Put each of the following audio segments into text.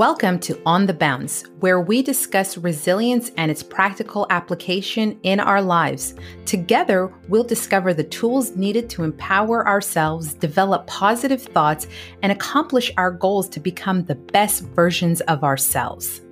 Welcome to On the Bounce, where we discuss resilience and its practical application in our lives. Together, we'll discover the tools needed to empower ourselves, develop positive thoughts, and accomplish our goals to become the best versions of ourselves.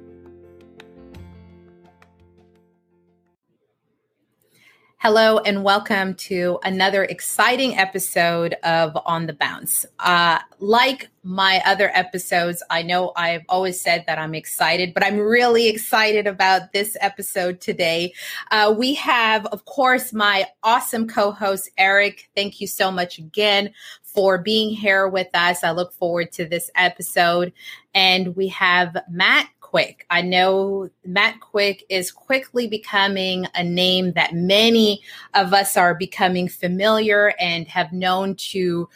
Hello, and welcome to another exciting episode of On the Bounce. Uh, like my other episodes, I know I've always said that I'm excited, but I'm really excited about this episode today. Uh, we have, of course, my awesome co host, Eric. Thank you so much again for being here with us. I look forward to this episode. And we have Matt Quick. I know Matt Quick is quickly becoming a name that many of us are becoming familiar and have known to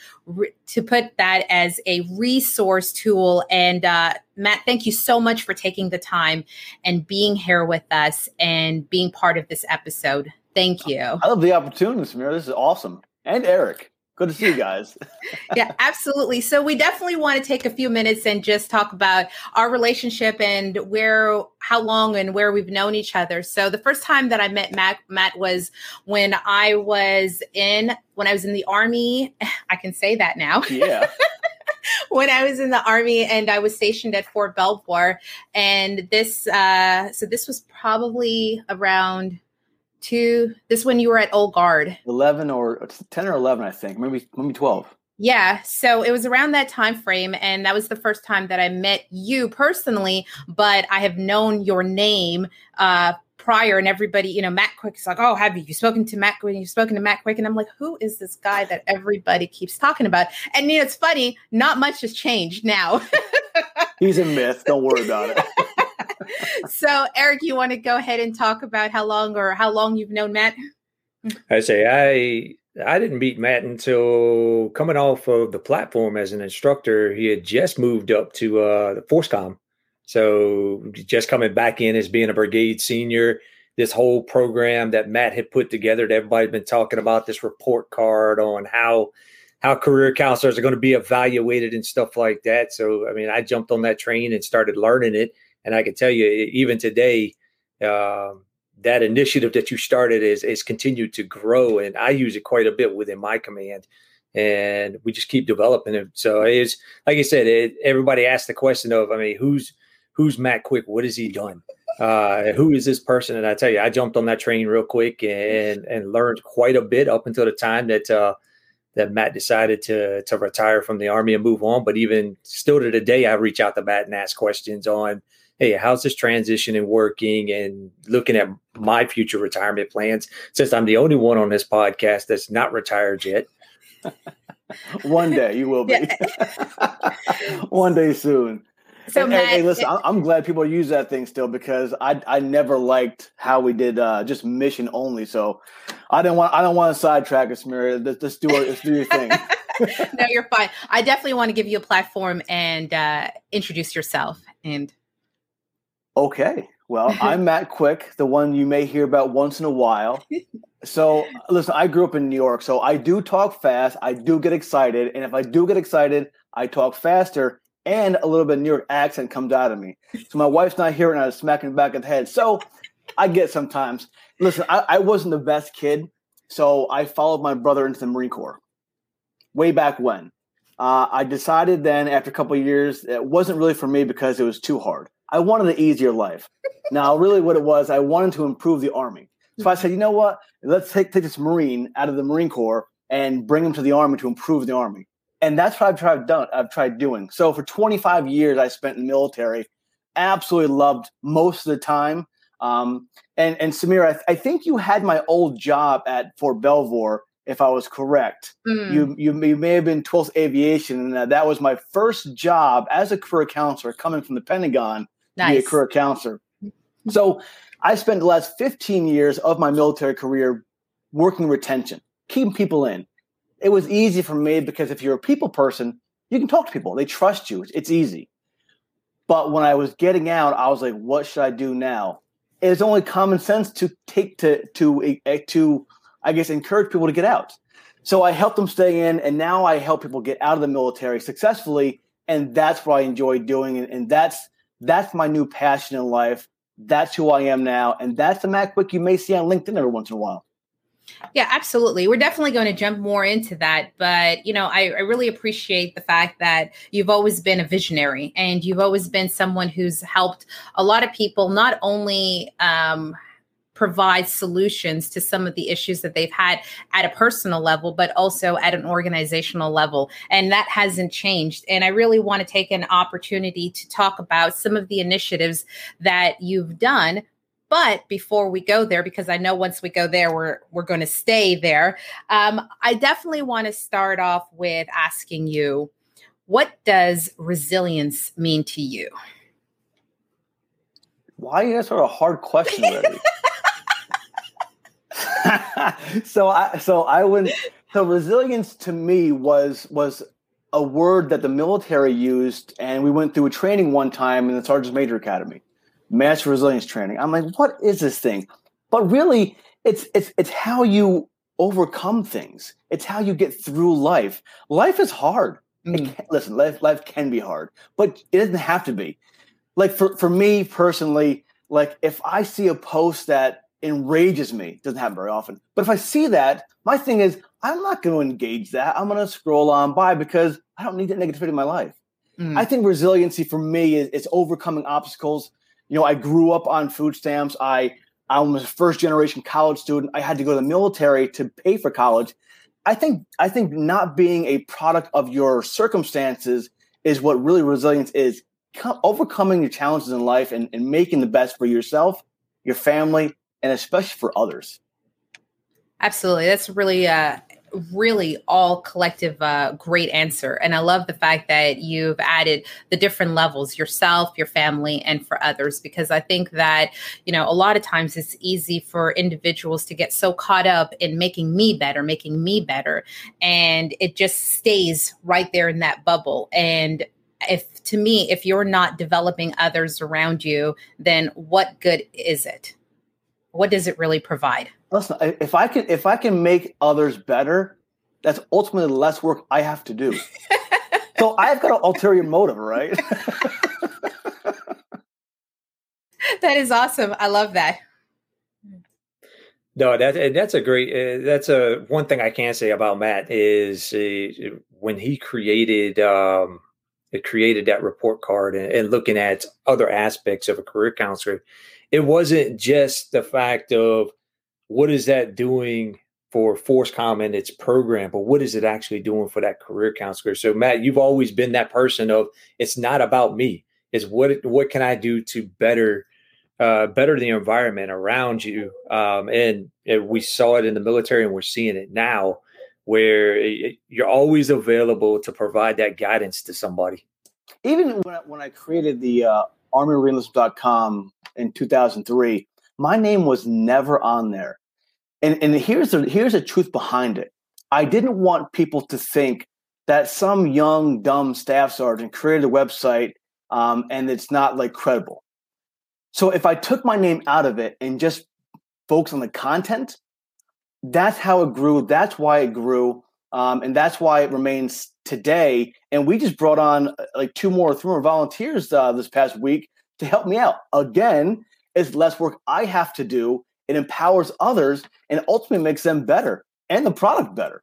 to put that as a resource tool. And uh, Matt, thank you so much for taking the time and being here with us and being part of this episode. Thank you. I love the opportunity, Samira. This is awesome. And Eric. Good to see you guys. yeah, absolutely. So we definitely want to take a few minutes and just talk about our relationship and where, how long, and where we've known each other. So the first time that I met Matt, Matt was when I was in when I was in the army. I can say that now. Yeah. when I was in the army and I was stationed at Fort Belvoir, and this, uh, so this was probably around to this one you were at Old Guard? 11 or 10 or 11, I think. Maybe maybe 12. Yeah, so it was around that time frame and that was the first time that I met you personally, but I have known your name uh prior and everybody, you know, Matt Quick is like, oh, have you, you spoken to Matt Quick? You've spoken to Matt Quick. And I'm like, who is this guy that everybody keeps talking about? And you know, it's funny, not much has changed now. He's a myth. Don't worry about it. So, Eric, you want to go ahead and talk about how long or how long you've known Matt? I say I I didn't meet Matt until coming off of the platform as an instructor. He had just moved up to uh, the FORSCOM, so just coming back in as being a brigade senior. This whole program that Matt had put together that everybody's been talking about, this report card on how how career counselors are going to be evaluated and stuff like that. So, I mean, I jumped on that train and started learning it. And I can tell you, even today, uh, that initiative that you started is is continued to grow, and I use it quite a bit within my command, and we just keep developing it. So it's like I said, it, everybody asked the question of, I mean, who's who's Matt Quick? What has he done? Uh, who is this person? And I tell you, I jumped on that train real quick and and learned quite a bit up until the time that uh, that Matt decided to to retire from the army and move on. But even still to the day, I reach out to Matt and ask questions on hey, how's this transition and working and looking at my future retirement plans since I'm the only one on this podcast that's not retired yet. One day you will be. One day soon. So, and, Matt, hey, listen, it, I'm glad people use that thing still because I I never liked how we did uh, just mission only. So I didn't want I don't want to sidetrack us, Samira. Let's, let's do it. Let's do your thing. no, you're fine. I definitely want to give you a platform and uh, introduce yourself and Okay. Well, I'm Matt Quick, the one you may hear about once in a while. So, listen, I grew up in New York, so I do talk fast. I do get excited. And if I do get excited, I talk faster and a little bit of New York accent comes out of me. So, my wife's not here and I was smacking the back of the head. So, I get sometimes. Listen, I, I wasn't the best kid. So, I followed my brother into the Marine Corps way back when. Uh, I decided then, after a couple years, it wasn't really for me because it was too hard. I wanted an easier life. now, really, what it was, I wanted to improve the Army. So I said, you know what? Let's take, take this Marine out of the Marine Corps and bring him to the Army to improve the Army. And that's what I've tried done. I've tried doing. So for 25 years, I spent in the military. Absolutely loved most of the time. Um, and and Samir, I, th- I, think you had my old job at Fort Belvoir, if I was correct. Mm. You, you you may have been 12th Aviation, and uh, that was my first job as a career counselor coming from the Pentagon nice. be a career counselor. So I spent the last 15 years of my military career working retention, keeping people in. It was easy for me because if you're a people person, you can talk to people. They trust you. It's easy. But when I was getting out, I was like, what should I do now? It's only common sense to take to to eh, to I guess encourage people to get out. So I helped them stay in, and now I help people get out of the military successfully, and that's what I enjoy doing, and, and that's That's my new passion in life. That's who I am now. And that's the Matt Quick you may see on LinkedIn every once in a while. Yeah, absolutely. We're definitely going to jump more into that. But, you know, I, I, really appreciate the fact that you've always been a visionary and you've always been someone who's helped a lot of people not only um, provide solutions to some of the issues that they've had at a personal level, but also at an organizational level. And that hasn't changed. And I really want to take an opportunity to talk about some of the initiatives that you've done but before we go there, because I know once we go there, we're we're going to stay there. Um, I definitely want to start off with asking you, what does resilience mean to you? Why is that a hard question already? so I so I would so resilience to me was was a word that the military used, and we went through a training one time in the Sergeant Major Academy master resilience training. I'm like, what is this thing? But really, it's it's it's how you overcome things. It's how you get through life. Life is hard. Mm. Can, listen, life life can be hard, but it doesn't have to be. Like for for me personally, like if I see a post that enrages me, doesn't happen very often. But if I see that, my thing is I'm not going to engage that. I'm going to scroll on by because I don't need that negativity in my life. Mm. I think resiliency for me is, is overcoming obstacles you know, I grew up on food stamps. I I was a first generation college student. I had to go to the military to pay for college. I think I think not being a product of your circumstances is what really resilience is. overcoming your challenges in life and, and making the best for yourself, your family, and especially for others. Absolutely. That's really uh, really all collective uh, great answer and i love the fact that you've added the different levels yourself your family and for others because i think that you know a lot of times it's easy for individuals to get so caught up in making me better making me better and it just stays right there in that bubble and if to me if you're not developing others around you then what good is it what does it really provide listen, if I can if I can make others better, that's ultimately less work I have to do. so I've got an ulterior motive, right? that is awesome. I love that. No, that that's a great. Uh, that's a one thing I can say about Matt is uh, when he created um, it created that report card and, and, looking at other aspects of a career counselor. It wasn't just the fact of what is that doing for FORSCOM and its program, but what is it actually doing for that career counselor? So, Matt, you've always been that person of it's not about me. It's what what can I do to better uh, better the environment around you? Um, and, and, we saw it in the military, and we're seeing it now, where it, you're always available to provide that guidance to somebody. Even when I, when I created the uh, ArmyMarineList.com in 2003, my name was never on there and and here's the here's the truth behind it. I didn't want people to think that some young dumb staff sergeant created a website um, and it's not like credible. So if I took my name out of it and just focus on the content, that's how it grew. That's why it grew, um, and that's why it remains today. And we just brought on uh, like two more, three more volunteers uh, this past week to help me out. Again, it's less work I have to do it empowers others and ultimately makes them better and the product better.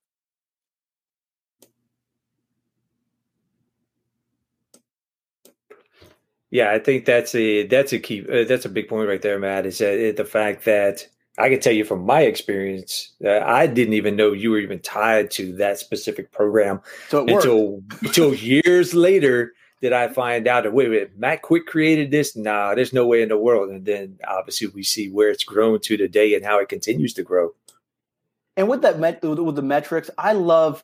Yeah, I think that's a that's a key uh, that's a big point right there, Matt. Is that the fact that I can tell you from my experience, uh, I didn't even know you were even tied to that specific program so until until years later did I find out that wait, wait, Matt Quick created this? Nah, there's no way in the world. And then obviously we see where it's grown to today and how it continues to grow. And with that met- with the metrics, I love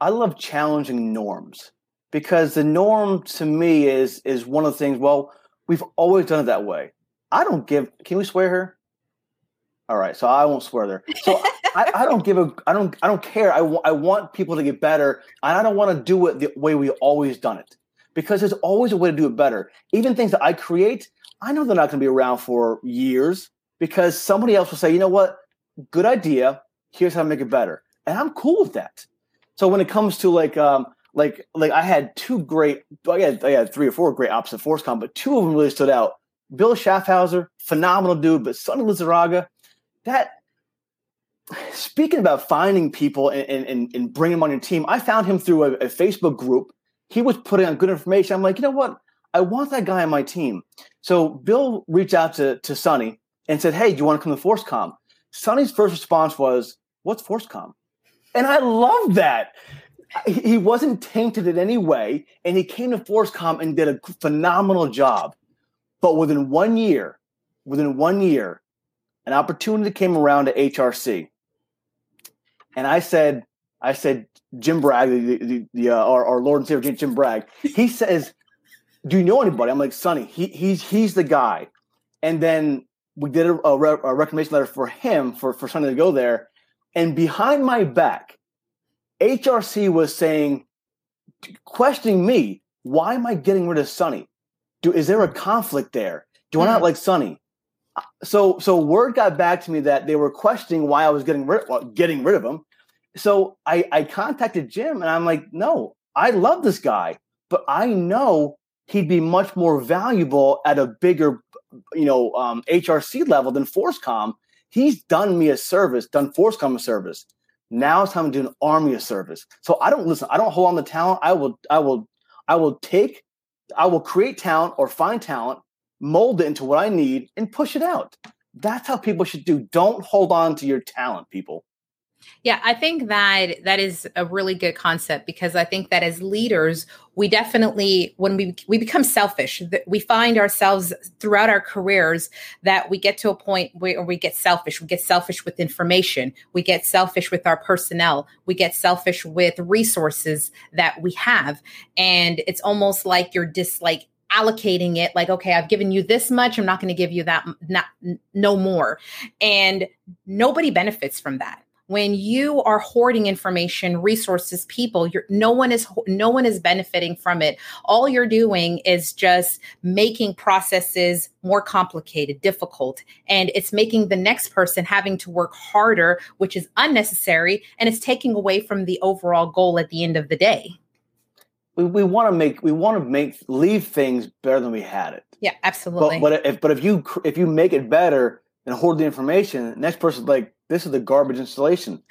I love challenging norms because the norm to me is is one of the things. Well, we've always done it that way. I don't give. Can we swear here? All right, so I won't swear there. So I, I, don't give a. I don't. I don't care. I, w- I want people to get better, and I don't want to do it the way we always done it because there's always a way to do it better. Even things that I create, I know they're not going to be around for years because somebody else will say, you know what, good idea. Here's how to make it better. And I'm cool with that. So when it comes to like um, like like I had two great I had I had three or four great opposite FORSCOM, but two of them really stood out. Bill Schaffhauser, phenomenal dude, but Sonny Lizarraga, that speaking about finding people and, and, and bringing them on your team, I found him through a, a, Facebook group. He was putting on good information. I'm like, you know what? I want that guy on my team. So Bill reached out to, to Sonny and said, hey, do you want to come to FORSCOM? Sonny's first response was, what's FORSCOM? And I love that. He wasn't tainted in any way, and he came to FORSCOM and did a phenomenal job. But within one year, within one year, an opportunity came around to HRC. And I said, I said, Jim Bragg, the, the, the uh, our, our, Lord and Savior Jim Bragg, he says, "Do you know anybody?" I'm like, "Sonny, he, he's he's the guy." And then we did a, a, re- a recommendation letter for him for for Sonny to go there. And behind my back, HRC was saying, questioning me, "Why am I getting rid of Sonny? Do is there a conflict there? Do I not mm-hmm. like Sonny?" So so word got back to me that they were questioning why I was getting rid well, getting rid of him. So I I contacted Jim and I'm like, no, I love this guy, but I know he'd be much more valuable at a bigger, you know, um, HRC level than FORSCOM. He's done me a service, done FORSCOM a service. Now it's time to do an army a service. So I don't listen. I don't hold on the talent. I will. I will. I will take. I will create talent or find talent mold it into what I need, and push it out. That's how people should do. Don't hold on to your talent, people. Yeah, I think that that is a really good concept because I think that as leaders, we definitely when we we become selfish, we find ourselves throughout our careers that we get to a point where we get selfish. We get selfish with information, we get selfish with our personnel, we get selfish with resources that we have, and it's almost like you're just like allocating it like okay i've given you this much i'm not going to give you that not no more. And nobody benefits from that. When you are hoarding information resources people no one is no one is benefiting from it. All you're doing is just making processes more complicated difficult and it's making the next person having to work harder which is unnecessary and it's taking away from the overall goal at the end of the day we, we want to make we want to make leave things better than we had it. Yeah, absolutely. But, but if but if you if you make it better and hoard the information, the next person's like, this is the garbage installation.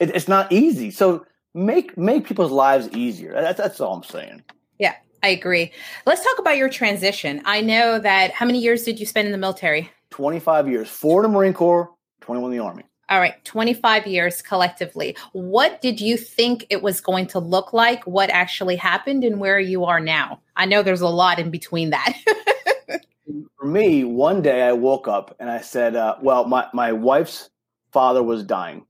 it, it's not easy. So make make people's lives easier. That's that's all I'm saying. Yeah, I agree. Let's talk about your transition. I know that how many years did you spend in the military? 25 years, four in the Marine Corps, 21 in the Army. All right, 25 years collectively. What did you think it was going to look like? What actually happened and where you are now? I know there's a lot in between that. For me, one day I woke up and I said, uh, Well, my, my wife's father was dying,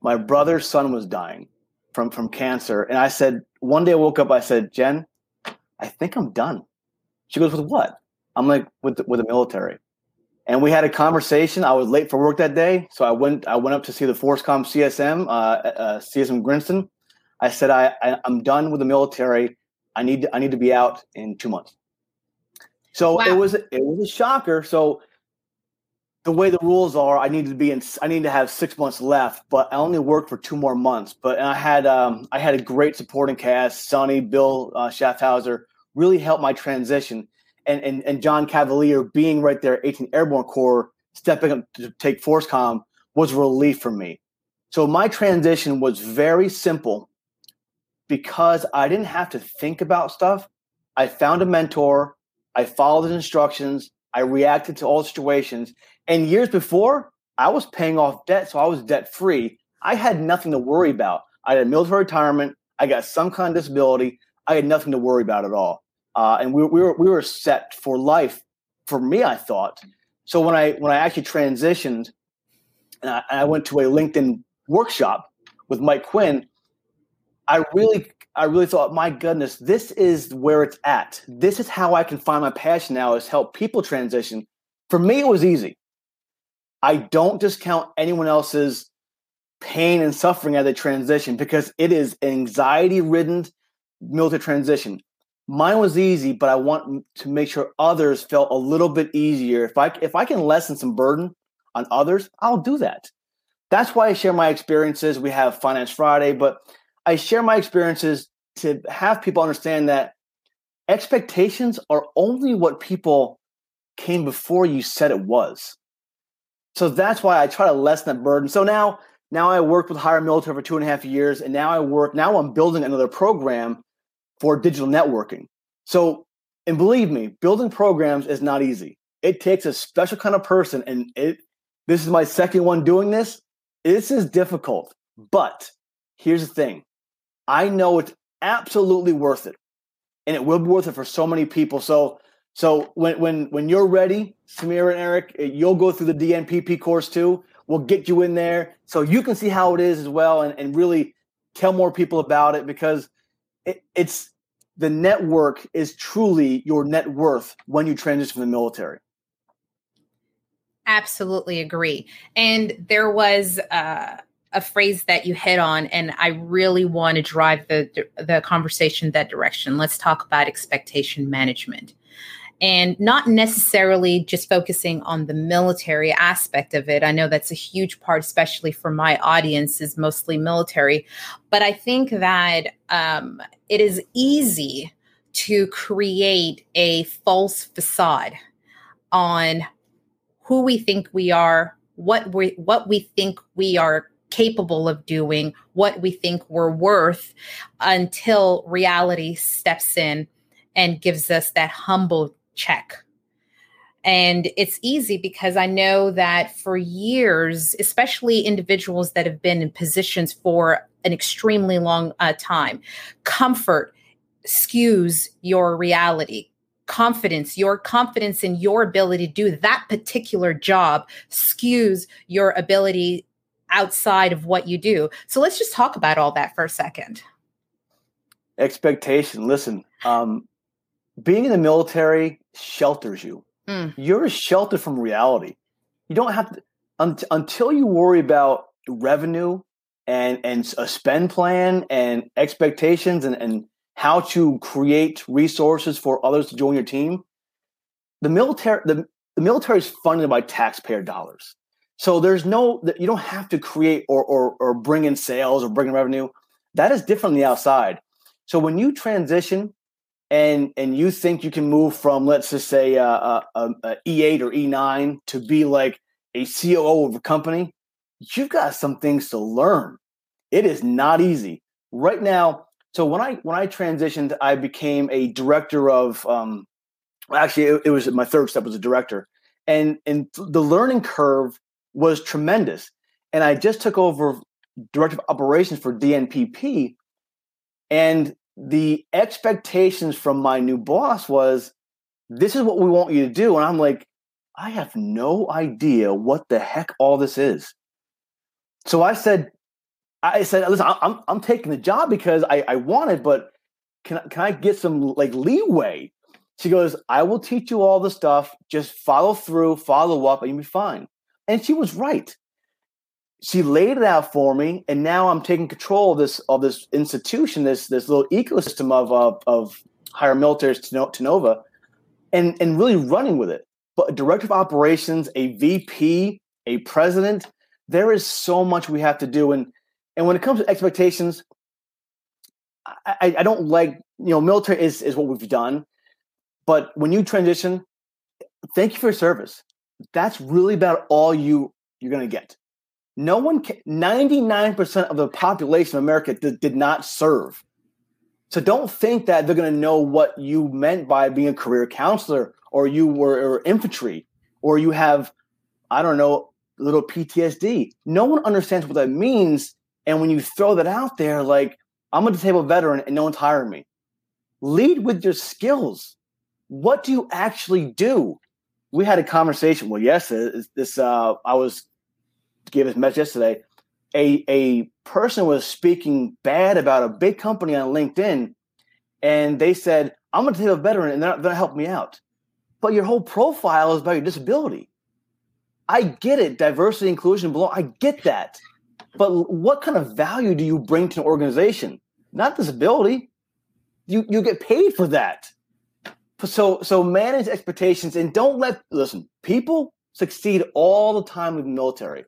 my brother's son was dying from, from cancer. And I said, One day I woke up, I said, Jen, I think I'm done. She goes, With what? I'm like, With the, with the military and we had a conversation. I was late for work that day, so I went. I went up to see the FORSCOM CSM, uh, uh, CSM Grinston. I said, I, I, am done with the military. I need to, I need to be out in two months." So wow. it was it was a shocker. So the way the rules are, I needed to be in. I need to have six months left, but I only worked for two more months. But I had um, I had a great supporting cast. Sonny, Bill uh, Schaffhauser really helped my transition and, and, and John Cavalier being right there, 18th Airborne Corps, stepping up to take FORSCOM was relief for me. So my transition was very simple because I didn't have to think about stuff. I found a mentor, I followed his instructions, I reacted to all situations. And years before, I was paying off debt, so I was debt free. I had nothing to worry about. I had a military retirement, I got some kind of disability, I had nothing to worry about at all uh, and we, we were we were set for life. For me, I thought. So when I when I actually transitioned, and I, and I went to a LinkedIn workshop with Mike Quinn, I really I really thought, my goodness, this is where it's at. This is how I can find my passion now is help people transition. For me, it was easy. I don't discount anyone else's pain and suffering as they transition because it is anxiety ridden military transition. Mine was easy, but I want to make sure others felt a little bit easier. If I if I can lessen some burden on others, I'll do that. That's why I share my experiences. We have Finance Friday, but I share my experiences to have people understand that expectations are only what people came before you said it was. So that's why I try to lessen that burden. So now, now I worked with Hire Military for two and a half years, and now I work. Now I'm building another program for digital networking. So, and believe me, building programs is not easy. It takes a special kind of person, and it. This is my second one doing this. This is difficult, but here's the thing: I know it's absolutely worth it, and it will be worth it for so many people. So so when when when you're ready, Samira and Eric, eh, you'll go through the DNPP course too. We'll get you in there so you can see how it is as well, and, and really tell more people about it because it, it's the network is truly your net worth when you transition from the military. Absolutely agree. And there was uh, a phrase that you hit on, and I really want to drive the the conversation that direction. Let's talk about expectation management and not necessarily just focusing on the military aspect of it. I know that's a huge part, especially for my audience, is mostly military. But I think that um, it is easy to create a false facade on who we think we are, what we what we think we are capable of doing, what we think we're worth, until reality steps in and gives us that humble check. And it's easy because I know that for years, especially individuals that have been in positions for an extremely long uh, time, comfort skews your reality. Confidence, your confidence in your ability to do that particular job skews your ability outside of what you do. So let's just talk about all that for a second. Expectation. Listen, um, being in the military shelters you. Mm. You're sheltered from reality. You don't have to un- until you worry about revenue and and a spend plan and expectations and, and how to create resources for others to join your team. The military the, the military is funded by taxpayer dollars. So there's no you don't have to create or, or or bring in sales or bring in revenue. That is different on the outside. So when you transition and and you think you can move from let's just say a, a, a E8 or E9 to be like a COO of a company, you've got some things to learn. It is not easy right now. So when I when I transitioned, I became a director of. Um, actually, it, it was my third step was a director, and and the learning curve was tremendous. And I just took over director of operations for DNPP, and the expectations from my new boss was this is what we want you to do and i'm like i have no idea what the heck all this is. So i said i said listen i'm, I'm taking the job because i, I want it but can, can i get some like leeway? She goes i will teach you all the stuff. Just follow through follow up and you'll be fine. And she was right she laid it out for me, and now I'm taking control of this of this institution, this this little ecosystem of of, of higher militaries to Nova, and and really running with it. But a director of operations, a VP, a president, there is so much we have to do, and and when it comes to expectations, I, I don't like you know military is is what we've done, but when you transition, thank you for your service. That's really about all you you're going to get no one, 99% of the population of America did, did not serve. So don't think that they're going to know what you meant by being a career counselor or you were or infantry or you have, I don't know, little PTSD. No one understands what that means. And when you throw that out there, like, I'm a disabled veteran and no one's hiring me. Lead with your skills. What do you actually do? We had a conversation. Well, yes, this uh, I was gave his message yesterday. A a person was speaking bad about a big company on LinkedIn, and they said, "I'm going to take a veteran, and they're going to help me out." But your whole profile is about your disability. I get it, diversity, inclusion, belong. I get that, but what kind of value do you bring to an organization? Not disability. You you get paid for that. So so manage expectations and don't let listen. People succeed all the time in the military.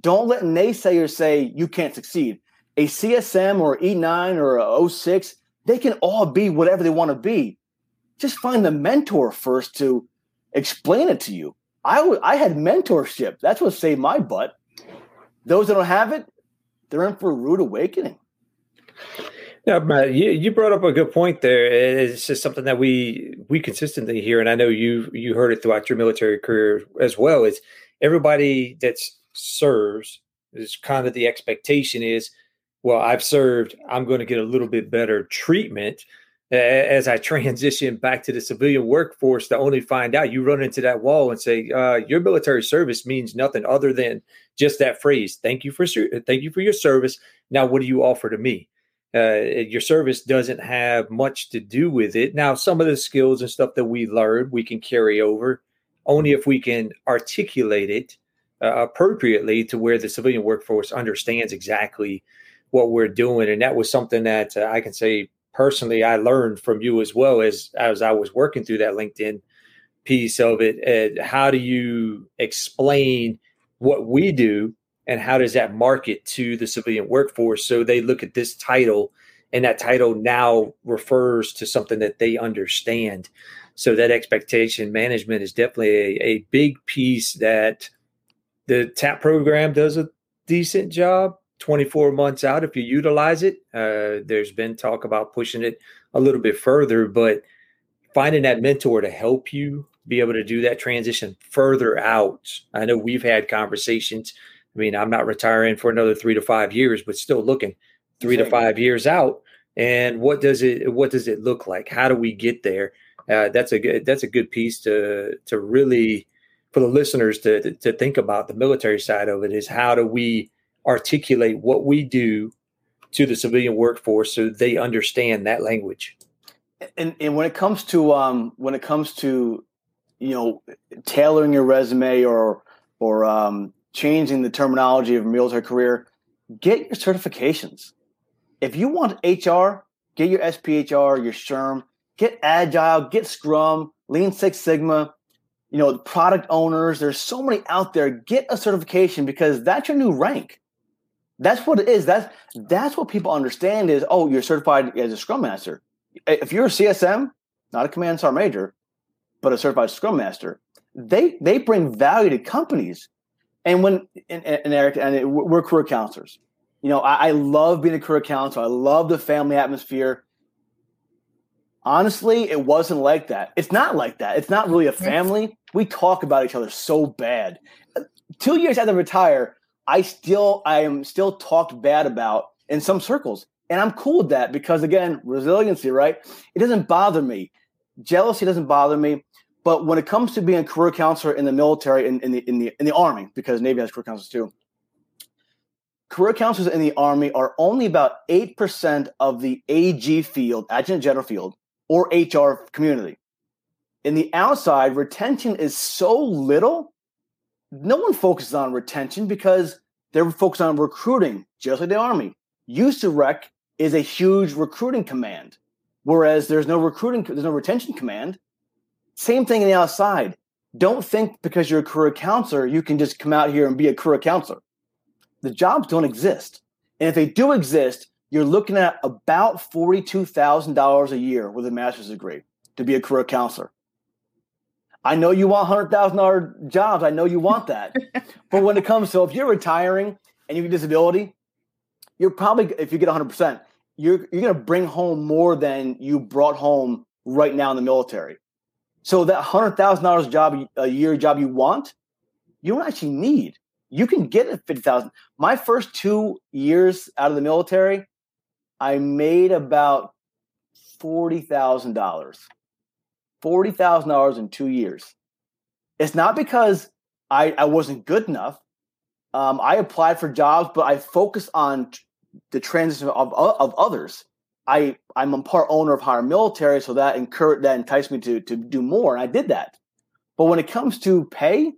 Don't let naysayers say you can't succeed. A CSM or E9 or a 06, They can all be whatever they want to be. Just find the mentor first to explain it to you. I, w- I had mentorship. That's what saved my butt. Those that don't have it, they're in for a rude awakening. Yeah, Matt, you, you brought up a good point there. It's just something that we we consistently hear, and I know you you heard it throughout your military career as well. Is everybody that serves is kind of the expectation is, well, I've served, I'm going to get a little bit better treatment as I transition back to the civilian workforce to only find out you run into that wall and say uh, your military service means nothing other than just that phrase. Thank you for thank you for your service. Now, what do you offer to me? Uh, your service doesn't have much to do with it. Now, some of the skills and stuff that we learned, we can carry over only if we can articulate it uh, appropriately to where the civilian workforce understands exactly what we're doing. And that was something that uh, I can say personally I learned from you as well as as I was working through that LinkedIn piece of it. Uh, how do you explain what we do and how does that market to the civilian workforce so they look at this title and that title now refers to something that they understand so that expectation management is definitely a, a big piece that the tap program does a decent job 24 months out if you utilize it uh, there's been talk about pushing it a little bit further but finding that mentor to help you be able to do that transition further out i know we've had conversations I mean, I'm not retiring for another three to five years, but still looking three to five years out. And what does it what does it look like? How do we get there? Uh, that's a good that's a good piece to to really for the listeners to to think about the military side of it is how do we articulate what we do to the civilian workforce so they understand that language. And and when it comes to um when it comes to you know tailoring your resume or or um changing the terminology of a military career, get your certifications. If you want HR, get your SPHR, your SHRM, get Agile, get Scrum, Lean Six Sigma, you know, product owners. There's so many out there. Get a certification because that's your new rank. That's what it is. That's that's what people understand is, oh, you're certified as a Scrum Master. If you're a CSM, not a Command Sergeant Major, but a certified Scrum Master, they they bring value to companies and when and, and Eric and it, we're career counselors. You know, I, I love being a career counselor. I love the family atmosphere. Honestly, it wasn't like that. It's not like that. It's not really a family. We talk about each other so bad. Two years after I retire, I still I am still talked bad about in some circles. And I'm cool with that because again, resiliency, right? It doesn't bother me. Jealousy doesn't bother me. But when it comes to being a career counselor in the military, in, in the in the in the army, because Navy has career counselors too, career counselors in the army are only about eight percent of the AG field, adjutant general field, or HR community. In the outside, retention is so little. No one focuses on retention because they're focused on recruiting, just like the army. USAREC is a huge recruiting command, whereas there's no recruiting, there's no retention command same thing in the outside. Don't think because you're a career counselor, you can just come out here and be a career counselor. The jobs don't exist. And if they do exist, you're looking at about $42,000 a year with a master's degree to be a career counselor. I know you want $100,000 jobs. I know you want that. but when it comes to if you're retiring and you get disability, you're probably, if you get 100%, you're, you're going to bring home more than you brought home right now in the military. So that hundred thousand dollars job a year job you want, you don't actually need. You can get a fifty thousand. My first two years out of the military, I made about forty thousand dollars. Forty thousand dollars in two years. It's not because I, I wasn't good enough. Um, I applied for jobs, but I focused on the transition of, of others. I I'm a part owner of Hire Military, so that encouraged that enticed me to to do more, and I did that. But when it comes to pay,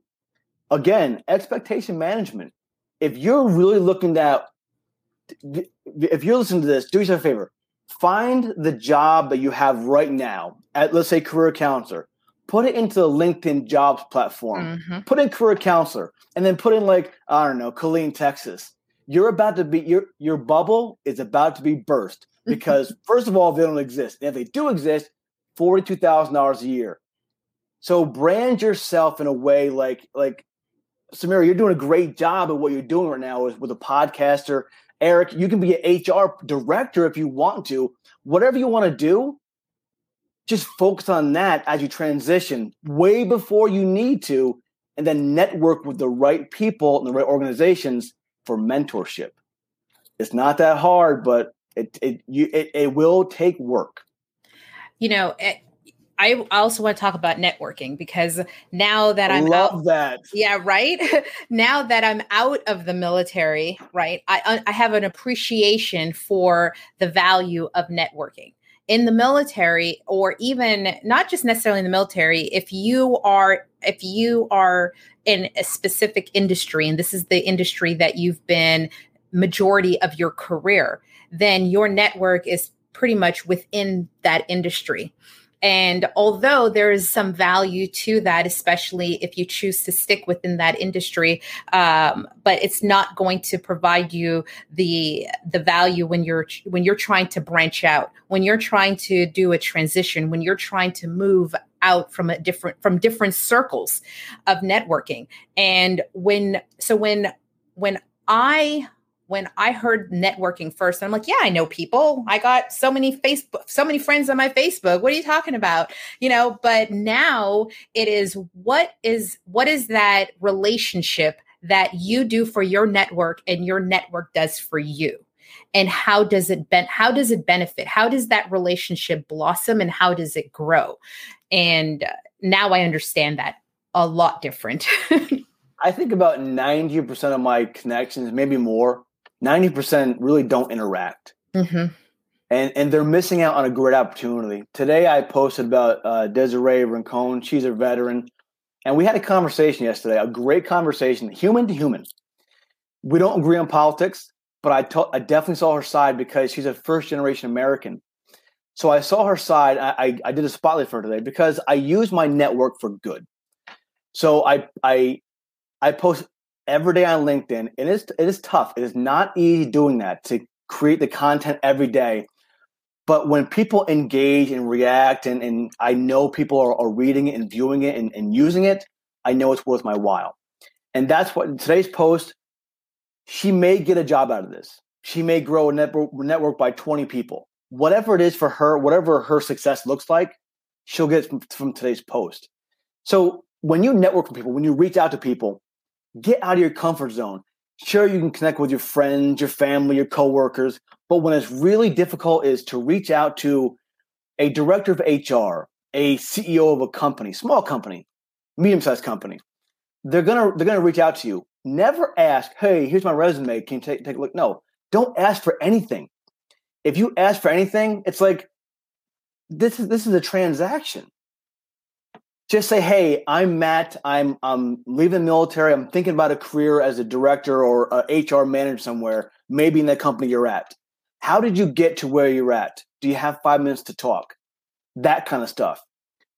again, expectation management. If you're really looking at, if you're listening to this, do yourself a favor. Find the job that you have right now at, let's say, career counselor. Put it into the LinkedIn jobs platform. Mm-hmm. Put in career counselor, and then put in like I don't know, Killeen, Texas. You're about to be your your bubble is about to be burst because first of all, they don't exist. And if they do exist, forty-two thousand dollars a year. So brand yourself in a way like like Samira, you're doing a great job at what you're doing right now with, with a podcaster. Eric, you can be an HR director if you want to. Whatever you want to do, just focus on that as you transition way before you need to, and then network with the right people and the right organizations for mentorship. It's not that hard, but it it you it, it will take work. You know, it, I also want to talk about networking because now that I'm love out, that. Yeah, right. now that I'm out of the military, right, I I have an appreciation for the value of networking in the military or even not just necessarily in the military if you are if you are in a specific industry and this is the industry that you've been majority of your career then your network is pretty much within that industry and although there is some value to that, especially if you choose to stick within that industry, um, but it's not going to provide you the the value when you're when you're trying to branch out, when you're trying to do a transition, when you're trying to move out from a different from different circles of networking. And when so when when I when I heard networking first, I'm like, yeah, I know people. I got so many Facebook, so many friends on my Facebook. What are you talking about? You know, but now it is what is what is that relationship that you do for your network and your network does for you? And how does it ben- how does it benefit? How does that relationship blossom and how does it grow? And uh, now I understand that a lot different. I think about 90% of my connections, maybe more, 90% really don't interact. Mm-hmm. And, and they're missing out on a great opportunity. Today, I posted about uh, Desiree Rincon. She's a veteran. And we had a conversation yesterday, a great conversation, human to human. We don't agree on politics, but I, definitely saw her side because she's a first generation American. So I saw her side. I, I, I did a spotlight for her today because I use my network for good. So I I I post every day on LinkedIn. It is it is tough. It is not easy doing that to create the content every day. But when people engage and react, and, and I know people are, are reading it and viewing it and, and using it, I know it's worth my while. And that's what today's post, she may get a job out of this. She may grow a network, network by 20 people. Whatever it is for her, whatever her success looks like, she'll get from, from today's post. So when you network with people, when you reach out to people, get out of your comfort zone. Sure, you can connect with your friends, your family, your coworkers, but when it's really difficult is to reach out to a director of HR, a CEO of a company, small company, medium-sized company. They're gonna they're gonna reach out to you. Never ask, "Hey, here's my resume. Can you take take a look?" No, don't ask for anything. If you ask for anything, it's like this is this is a transaction just say, "Hey, I'm Matt. I'm I'm leaving the military. I'm thinking about a career as a director or a HR manager somewhere, maybe in the company you're at. How did you get to where you're at? Do you have five minutes to talk? That kind of stuff.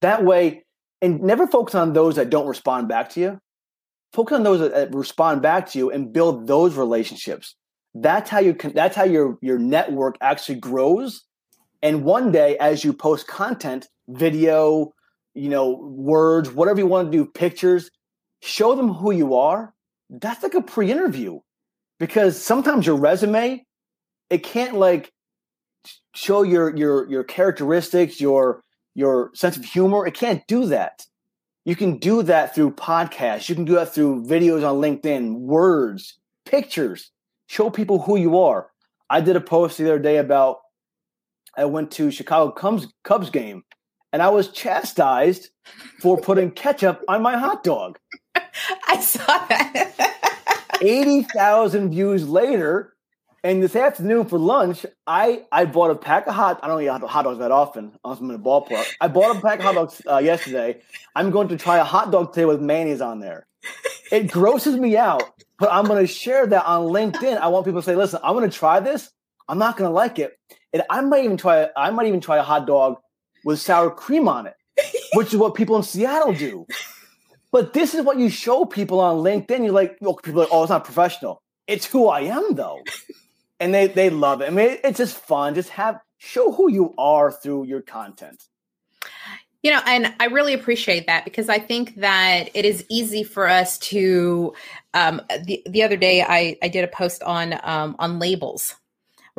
That way, and never focus on those that don't respond back to you. Focus on those that respond back to you and build those relationships. That's how you can. That's how your your network actually grows. And one day, as you post content, video, you know, words, whatever you want to do, pictures, show them who you are. That's like a pre-interview because sometimes your resume, it can't like show your your your characteristics, your your sense of humor. It can't do that. You can do that through podcasts. You can do that through videos on LinkedIn, words, pictures. Show people who you are. I did a post the other day about I went to Chicago Cubs Cubs game and I was chastised for putting ketchup on my hot dog. I saw that. 80,000 views later, and this afternoon for lunch, I, I bought a pack of hot. I don't eat hot dogs that often. I'm in a ballpark. I bought a pack of hot dogs uh, yesterday. I'm going to try a hot dog today with mayonnaise on there. It grosses me out, but I'm going to share that on LinkedIn. I want people to say, "Listen, I'm going to try this. I'm not going to like it, and I might even try. I might even try a hot dog with sour cream on it, which is what people in Seattle do. But this is what you show people on LinkedIn. You're like, well, people are like, oh, it's not professional. It's who I am, though. and they they love it. I mean, it's just fun. Just have show who you are through your content. You know, and I really appreciate that because I think that it is easy for us to. Um, the the other day, I I did a post on um, on labels,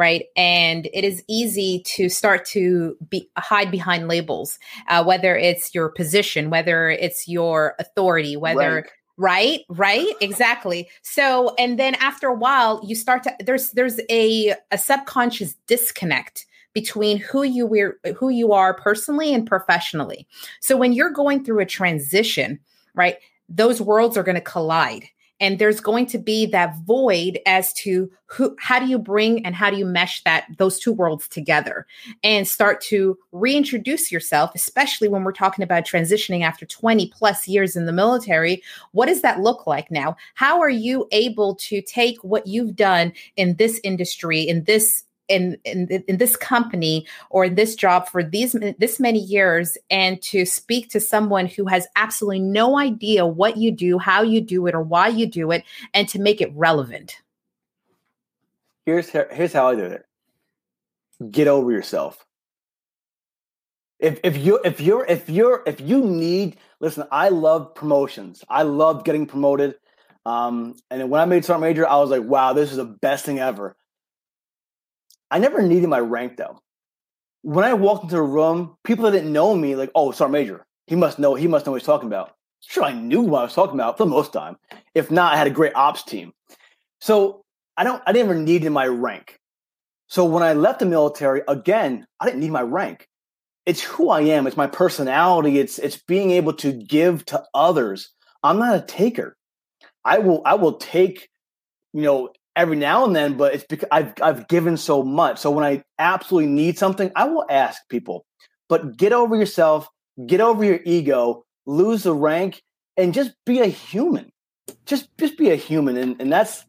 right? And it is easy to start to be hide behind labels, uh, whether it's your position, whether it's your authority, whether. Rank. Right, right, exactly. So, and then after a while, you start to there's there's a a subconscious disconnect between who you were who you are personally and professionally. So when you're going through a transition, right, those worlds are going to collide and there's going to be that void as to who how do you bring and how do you mesh that those two worlds together and start to reintroduce yourself especially when we're talking about transitioning after 20 plus years in the military. What does that look like now? How are you able to take what you've done in this industry in this in, in in this company or in this job for these this many years and to speak to someone who has absolutely no idea what you do how you do it or why you do it and to make it relevant Here's here's how I did it. Get over yourself. If if you if you're if you're if you need listen, I love promotions. I love getting promoted. Um, and when I made sergeant major, I was like, wow, this is the best thing ever. I never needed my rank though. When I walked into a room, people that didn't know me, like, oh, Sergeant Major, he must know, he must know what he's talking about. Sure, I knew what I was talking about for the most time. If not, I had a great ops team. So I don't, I never needed my rank. So when I left the military, again, I didn't need my rank. It's who I am. It's my personality. It's it's being able to give to others. I'm not a taker. I will I will take, you know, every now and then, but it's because I've I've given so much. So when I absolutely need something, I will ask people. But get over yourself, get over your ego, lose the rank, and just be a human. Just just be a human. And and that's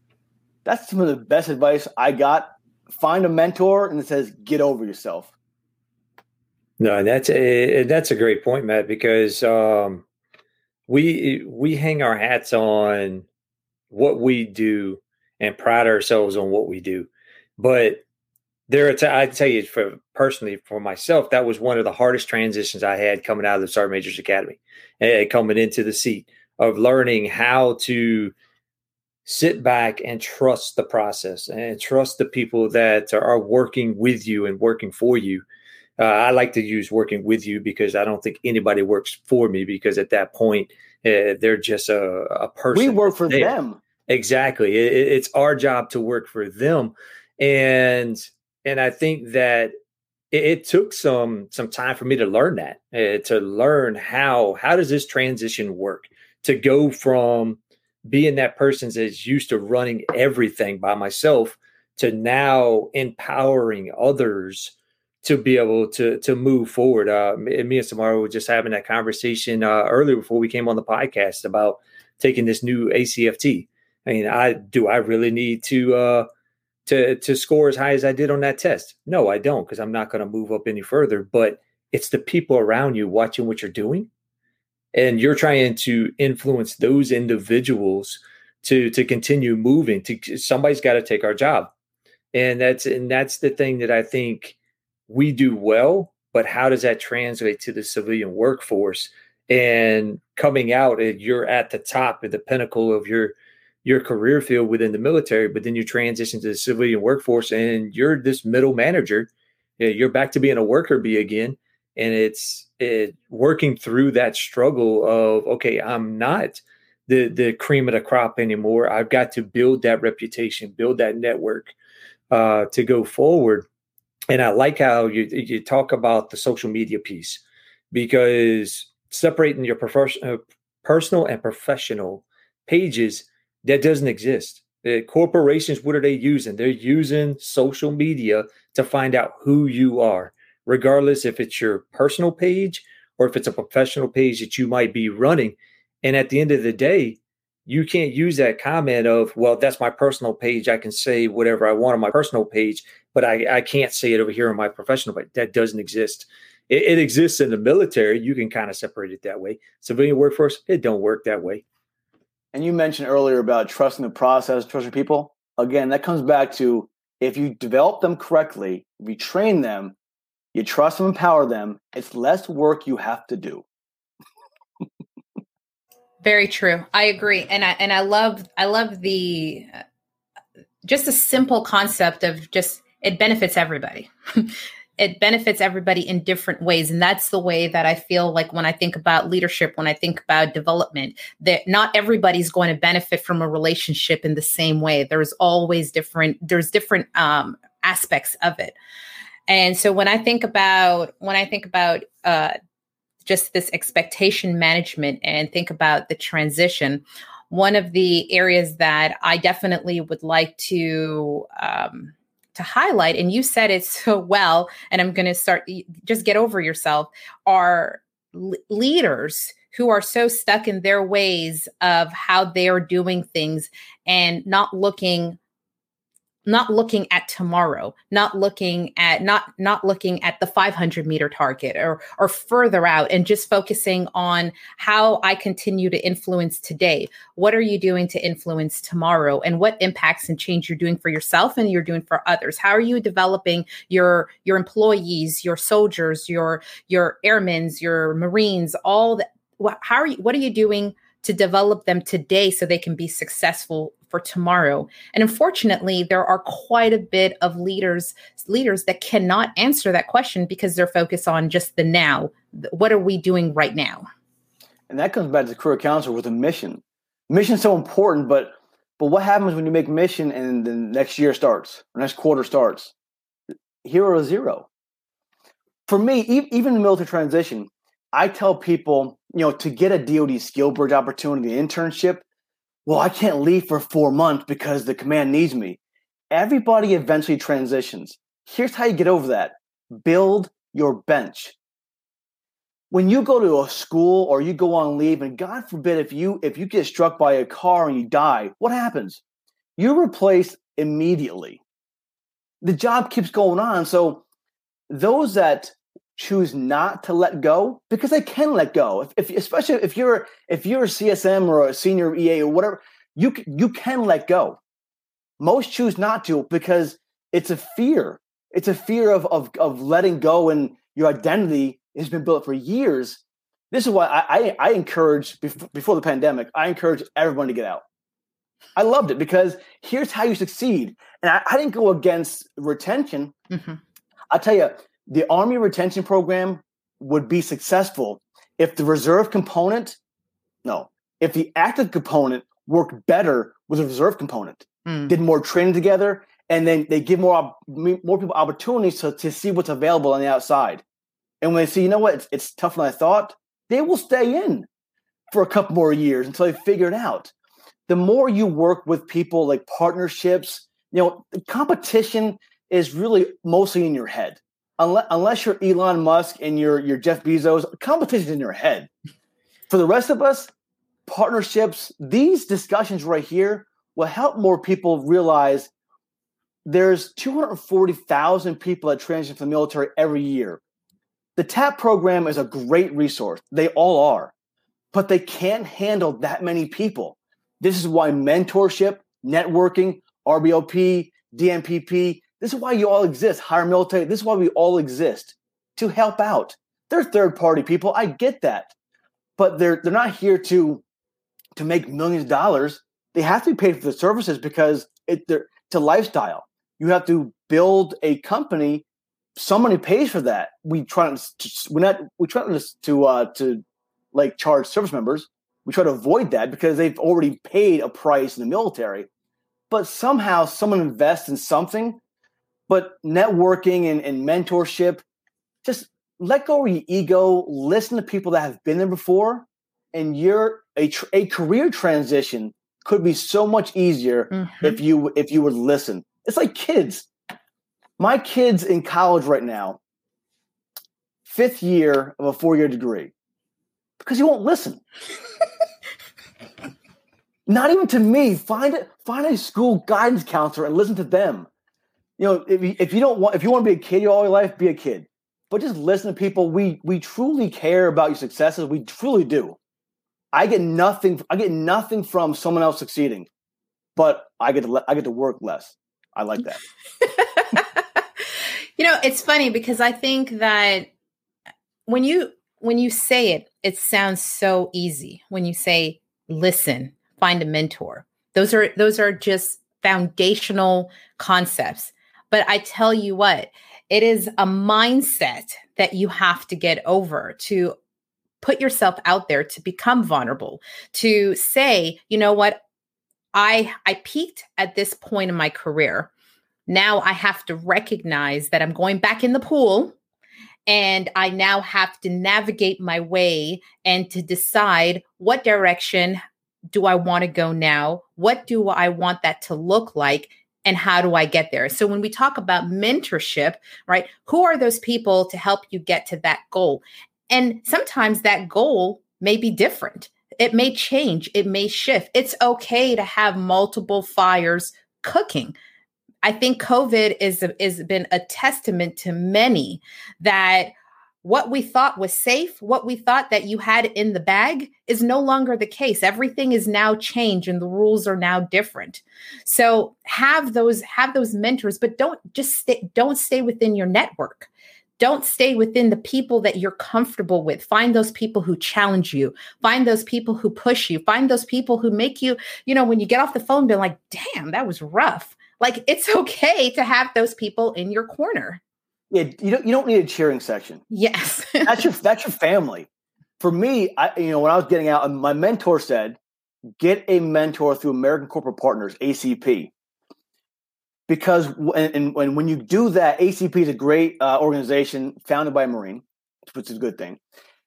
that's some of the best advice I got. Find a mentor and it says get over yourself. No, that's a that's a great point, Matt, because um, we we hang our hats on what we do and pride ourselves on what we do. But there, t- I tell you, for personally, for myself, that was one of the hardest transitions I had coming out of the Sergeant Majors Academy and coming into the seat of learning how to sit back and trust the process and trust the people that are working with you and working for you. Uh, I like to use working with you because I don't think anybody works for me because at that point uh, they're just a, a person. We work for there. them. Exactly. It, it's our job to work for them. And and I think that it, it took some some time for me to learn that, uh, to learn how how does this transition work? To go from being that person that's used to running everything by myself to now empowering others to be able to to move forward. Uh, me and Samara were just having that conversation uh, earlier before we came on the podcast about taking this new ACFT. I mean, I do I really need to uh to to score as high as I did on that test? No, I don't, because I'm not going to move up any further. But it's the people around you watching what you're doing, and you're trying to influence those individuals to to continue moving. To somebody's got to take our job, and that's and that's the thing that I think we do well. But how does that translate to the civilian workforce? And coming out, you're at the top, at the pinnacle of your your career field within the military, but then you transition to the civilian workforce and you're this middle manager. You're back to being a worker bee again. And it's it, working through that struggle of, okay, I'm not the, the cream of the crop anymore. I've got to build that reputation, build that network uh, to go forward. And I like how you, you talk about the social media piece because separating your prof- uh, personal and professional pages that doesn't exist. The corporations, what are they using? They're using social media to find out who you are, regardless if it's your personal page or if it's a professional page that you might be running. And at the end of the day, you can't use that comment of, well, that's my personal page. I can say whatever I want on my personal page, but I, I can't say it over here on my professional page. That doesn't exist. It, it exists in the military. You can kind of separate it that way. Civilian workforce, it don't work that way. And you mentioned earlier about trusting the process, trusting people. Again, that comes back to if you develop them correctly, we train them, you trust them, empower them, it's less work you have to do. Very true. I agree, and I and I love I love the uh, just a simple concept of just it benefits everybody. it benefits everybody in different ways. And that's the way that i feel like when i think about leadership when i think about development that not everybody's going to benefit from a relationship in the same way. There's always different there's different um, aspects of it. And so when i think about when i think about uh, just this expectation management and think about the transition one of the areas that i definitely would like to um, to highlight, and you said it so well, and I'm going to start, just get over yourself, are leaders who are so stuck in their ways of how they are doing things and not looking not looking at tomorrow not looking at not not looking at the 500 meter target or or further out and just focusing on how i continue to influence today. What are you doing to influence tomorrow and what impacts and change you're doing for yourself and you're doing for others? How are you developing your your employees your soldiers your your airmen your marines all that how are you what are you doing to develop them today so they can be successful for tomorrow. And unfortunately, there are quite a bit of leaders leaders that cannot answer that question because they're focused on just the now. What are we doing right now? And that comes back to career counselor with a mission. Mission's so important, but but what happens when you make mission and the next year starts, or next quarter starts? Hero zero. For me, even the military transition, I tell people, you know, to get a DoD skill bridge opportunity internship, well, I can't leave for four months because the command needs me. Everybody eventually transitions. Here's how you get over that build your bench. When you go to a school or you go on leave, and God forbid if you if you get struck by a car and you die, what happens? You're replaced immediately. The job keeps going on. So those that choose not to let go because they can let go. If, if, especially if you're if you're a CSM or a senior EA or whatever, you you can let go. Most choose not to because it's a fear. It's a fear of of of letting go, and your identity has been built for years. This is why I I, I encourage before, before the pandemic. I encourage everyone to get out. I loved it because here's how you succeed, and I, I didn't go against retention. Mm-hmm. I'll tell you, the Army retention program would be successful if the reserve component, no, if the active component worked better with the reserve component, mm. did more training together, and then they give more more people opportunities to, to see what's available on the outside. And when they see, you know what, it's, it's tougher than I thought, they will stay in for a couple more years until they figure it out. The more you work with people like partnerships, you know, competition is really mostly in your head unless, you're Elon Musk and you're, you're Jeff Bezos, competition's in your head. For the rest of us, partnerships, these discussions right here will help more people realize there's 240,000 people that transition from the military every year. The TAP program is a great resource. They all are, but they can't handle that many people. This is why mentorship, networking, RBOP, DNPP, this is why you all exist. Hire Military. This is why we all exist to help out. They're third party people. I get that, but they're they're not here to to make millions of dollars. They have to be paid for the services because it, a lifestyle. You have to build a company. Somebody pays for that. We try to we're not we try to to uh, to like charge service members. We try to avoid that because they've already paid a price in the military. But somehow someone invests in something but networking and, and mentorship, just let go of your ego, listen to people that have been there before, and you're a, tr- a career transition could be so much easier mm-hmm. if you if you would listen. It's like kids. My kids in college right now, fifth year of a four year degree, because you won't listen. Not even to me. Find it. Find a school guidance counselor and listen to them you know, if you, if you don't want, if you want to be a kid all your life, be a kid. But just listen to people. We we truly care about your successes. We truly do. I get nothing. I get nothing from someone else succeeding, but I get to I get to work less. I like that. you know, it's funny because I think that when you when you say it, it sounds so easy. When you say listen, find a mentor. Those are those are just foundational concepts. But I tell you what, it is a mindset that you have to get over to put yourself out there to become vulnerable, to say, you know what, I I peaked at this point in my career. Now I have to recognize that I'm going back in the pool and I now have to navigate my way and to decide what direction do I want to go now? What do I want that to look like? And how do I get there? So, when we talk about mentorship, right, who are those people to help you get to that goal? And sometimes that goal may be different. It may change, it may shift. It's okay to have multiple fires cooking. I think COVID is is been a testament to many that what we thought was safe, what we thought that you had in the bag is no longer the case. Everything is now changed and the rules are now different. So have those have those mentors, but don't just stay don't stay within your network. Don't stay within the people that you're comfortable with. Find those people who challenge you. Find those people who push you. Find those people who make you, you know, when you get off the phone, be like, damn, that was rough. Like it's okay to have those people in your corner. Yeah, you don't you don't need a cheering section. Yes. that's your that's your family. For me, I you know, when I was getting out, my mentor said, get a mentor through American Corporate Partners, ACP because and, and when you do that, ACP is a great uh, organization founded by a Marine, which is a good thing.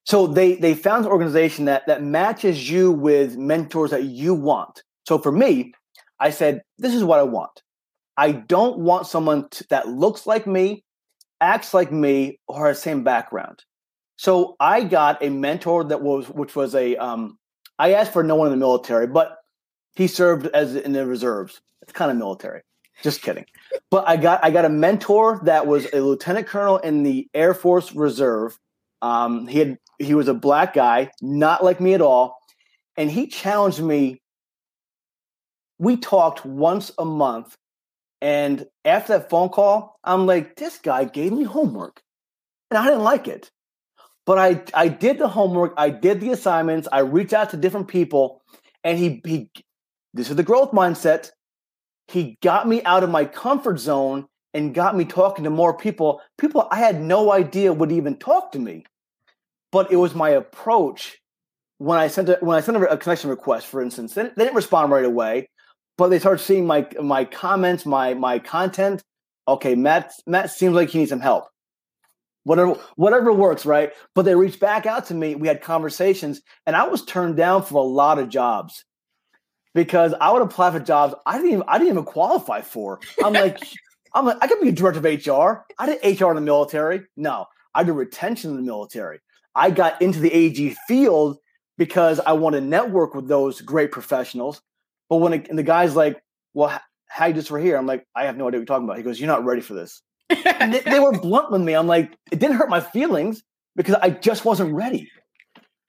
So they they found an organization that that matches you with mentors that you want. So for me, I said, this is what I want. I don't want someone to, that looks like me, acts like me, or has the same background. So I got a mentor that was which was a um, I asked for no one in the military, but he served as in the reserves. It's kind of military. Just kidding. But I got I got a mentor that was a lieutenant colonel in the Air Force Reserve. Um, he had he was a black guy, not like me at all, and he challenged me. We talked once a month, and after that phone call, I'm like, this guy gave me homework, and I didn't like it. But I I did the homework, I did the assignments, I reached out to different people, and he he this is the growth mindset he got me out of my comfort zone and got me talking to more people, people I had no idea would even talk to me. But it was my approach when I sent a, when I sent a connection request, for instance. They, they didn't respond right away, but they started seeing my my comments, my my content. Okay, Matt Matt seems like he needs some help. Whatever whatever works, right? But they reached back out to me. We had conversations, and I was turned down for a lot of jobs because I would apply for jobs I didn't even I didn't even qualify for. I'm like, I'm like, I could be a director of HR. I did HR in the military. No, I did retention in the military. I got into the AG field because I want to network with those great professionals. But when it, the guy's like, "Well, how you just for here?" I'm like, "I have no idea what you're talking about." He goes, "You're not ready for this." they, they were blunt with me. I'm like, it didn't hurt my feelings because I just wasn't ready.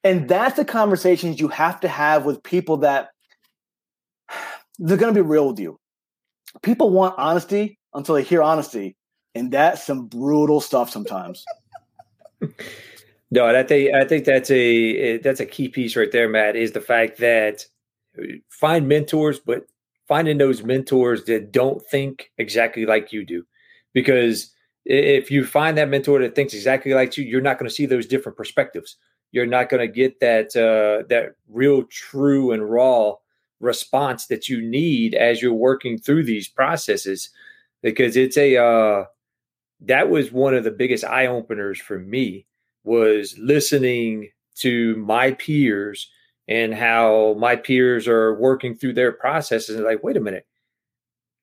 And that's the conversations you have to have with people that they're going to be real with you. People want honesty until they hear honesty, and that's some brutal stuff sometimes. no, I think I think that's a eh, that's a key piece right there, Matt. Is the fact that find mentors, but finding those mentors that don't think exactly like you do, because if you find that mentor that thinks exactly like you, you're not going to see those different perspectives. You're not going to get that uh, that real, true, and raw response that you need as you're working through these processes because it's a uh, that was one of the biggest eye openers for me was listening to my peers and how my peers are working through their processes and like wait a minute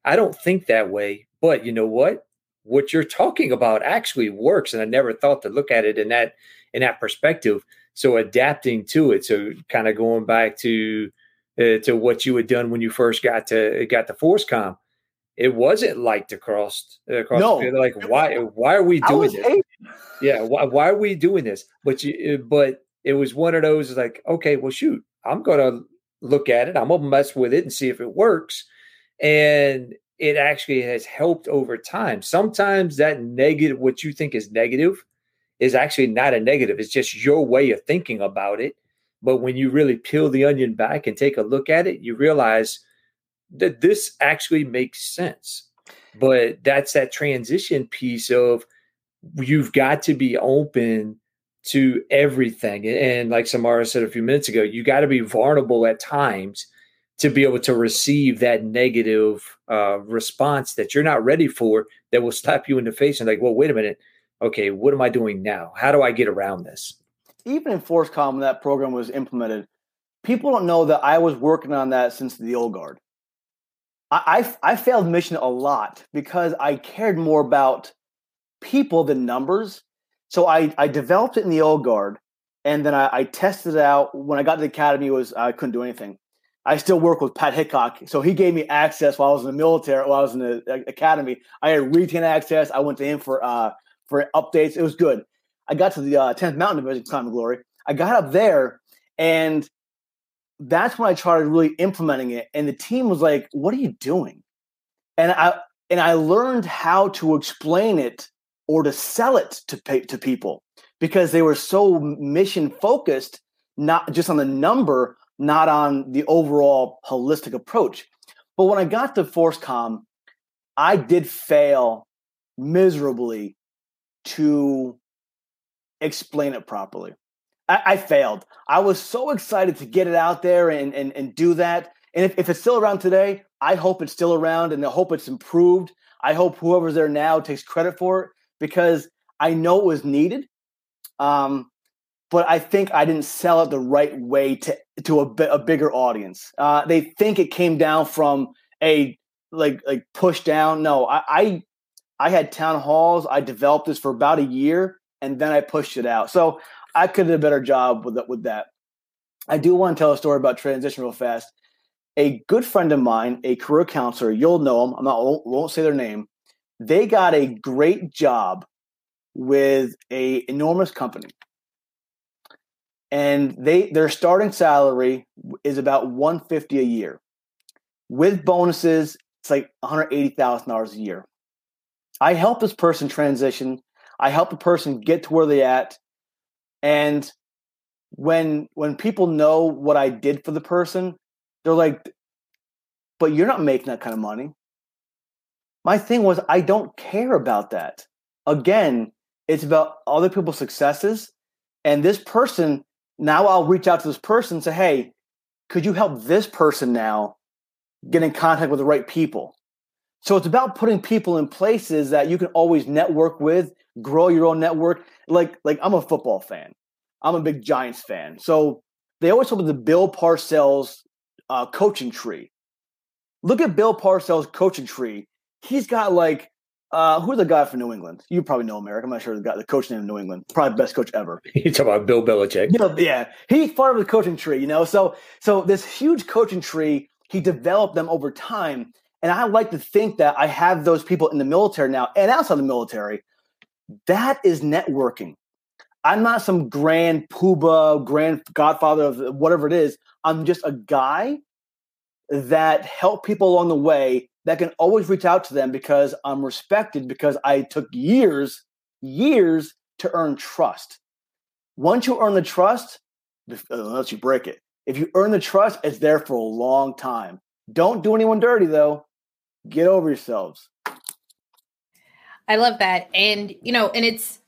i don't think that way but you know what what you're talking about actually works and i never thought to look at it in that in that perspective so adapting to it so kind of going back to uh, to what you had done when you first got to got the FORSCOM. It wasn't like the cross across no. the field. Like why why are we doing this? Yeah, why why are we doing this? But you uh, but it was one of those like okay, well shoot, I'm gonna look at it. I'm gonna mess with it and see if it works. And it actually has helped over time. Sometimes that negative, what you think is negative, is actually not a negative. It's just your way of thinking about it. But when you really peel the onion back and take a look at it, you realize that this actually makes sense. But that's that transition piece of you've got to be open to everything. And like Samara said a few minutes ago, you got to be vulnerable at times to be able to receive that negative uh, response that you're not ready for that will slap you in the face and like, well, wait a minute. Okay, what am I doing now? How do I get around this? Even in FORSCOM, when that program was implemented, people don't know that I was working on that since the old guard. I, I, I failed mission a lot because I cared more about people than numbers. So I, I developed it in the old guard, and then I, I tested it out. When I got to the academy, was I couldn't do anything. I still work with Pat Hickok, so he gave me access while I was in the military. While I was in the academy, I had retain access. I went to him for uh, for updates. It was good. I got to the uh, 10th Mountain Division, Climb to Glory. I got up there, and that's when I started really implementing it. And the team was like, "What are you doing?" And I and I learned how to explain it or to sell it to pay, to people because they were so mission focused, not just on the number, not on the overall holistic approach. But when I got to FORSCOM, I did fail miserably to explain it properly. I, I, failed. I was so excited to get it out there and, and, and do that. And if, if it's still around today, I hope it's still around and I hope it's improved. I hope whoever's there now takes credit for it because I know it was needed. Um, but I think I didn't sell it the right way to to a, a bigger audience. Uh, they think it came down from a like like push down. No, I, I I had town halls. I developed this for about a year, and then I pushed it out. So I could have a better job with that. With that, I do want to tell a story about transition real fast. A good friend of mine, a career counselor, you'll know him. I'm not won't say their name. They got a great job with a enormous company. And they their starting salary is about 150 a year. With bonuses it's like $180000 a year. I help this person transition. I help a person get to where they at. And when when people know what i did for the person they're like but you're not making that kind of money my thing was i don't care about that again it's about other people's successes and this person now I'll reach out to this person and say, hey, could you help this person now get in contact with the right people? So it's about putting people in places that you can always network with, grow your own network. Like, like I'm a football fan. I'm a big Giants fan. So they always talk about the Bill Parcells uh, coaching tree. Look at Bill Parcells' coaching tree. He's got like uh, who's the guy from New England? You probably know him, Eric. I'm not sure the guy, the coach name in New England. Probably best coach ever. You talk about Bill Belichick. You know, yeah, he's part of the coaching tree. You know, so so this huge coaching tree, he developed them over time, and I like to think that I have those people in the military now and outside the military. That is networking. I'm not some grand pooba, grand godfather of whatever it is. I'm just a guy that helped people along the way that can always reach out to them because I'm respected because I took years, years to earn trust. Once you earn the trust, uh, unless you break it, if you earn the trust, it's there for a long time. Don't do anyone dirty though. Get over yourselves. I love that. And you know, and it's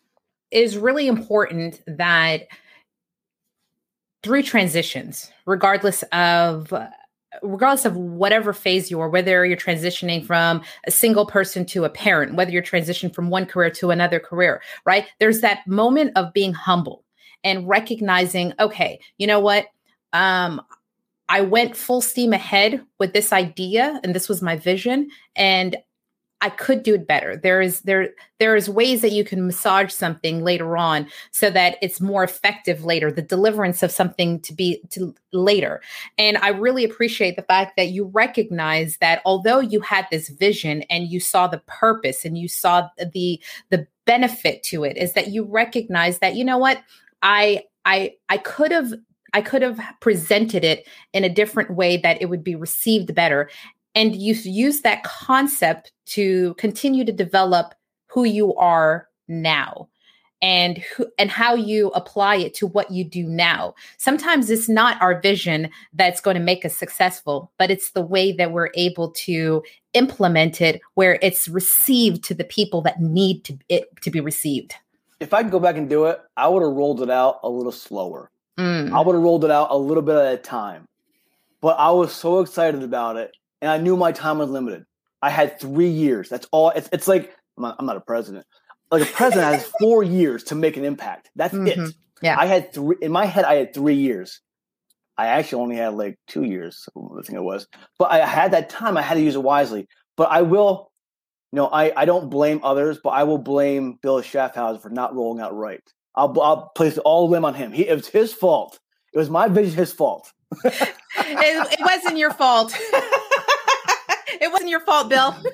is really important that through transitions, regardless of regardless of whatever phase you are, whether you're transitioning from a single person to a parent, whether you're transitioning from one career to another career, right? There's that moment of being humble and recognizing, okay, you know what? Um, I went full steam ahead with this idea and this was my vision and I could do it better. There is there there is ways that you can massage something later on so that it's more effective later. The deliverance of something to be to later. And I really appreciate the fact that you recognize that although you had this vision and you saw the purpose and you saw the the benefit to it is that you recognize that you know what I I I could have I could have presented it in a different way that it would be received better and you've used that concept to continue to develop who you are now and who, and how you apply it to what you do now. Sometimes it's not our vision that's going to make us successful, but it's the way that we're able to implement it where it's received to the people that need to it to be received. If I could go back and do it, I would have rolled it out a little slower. Mm. I would have rolled it out a little bit at a time. But I was so excited about it and I knew my time was limited. I had 3 years. That's all it's, it's like I'm not, I'm not a president like a president has four years to make an impact. That's mm-hmm. it. Yeah. I had three in my head. I had three years. I actually only had like two years. I think it was, but I had that time. I had to use it wisely. But I will, you know, I I don't blame others, but I will blame Bill Schaffhauser for not rolling out right. I'll I'll place all blame on him. He it was his fault. It was my vision, his fault. it, it wasn't your fault. it wasn't your fault, Bill.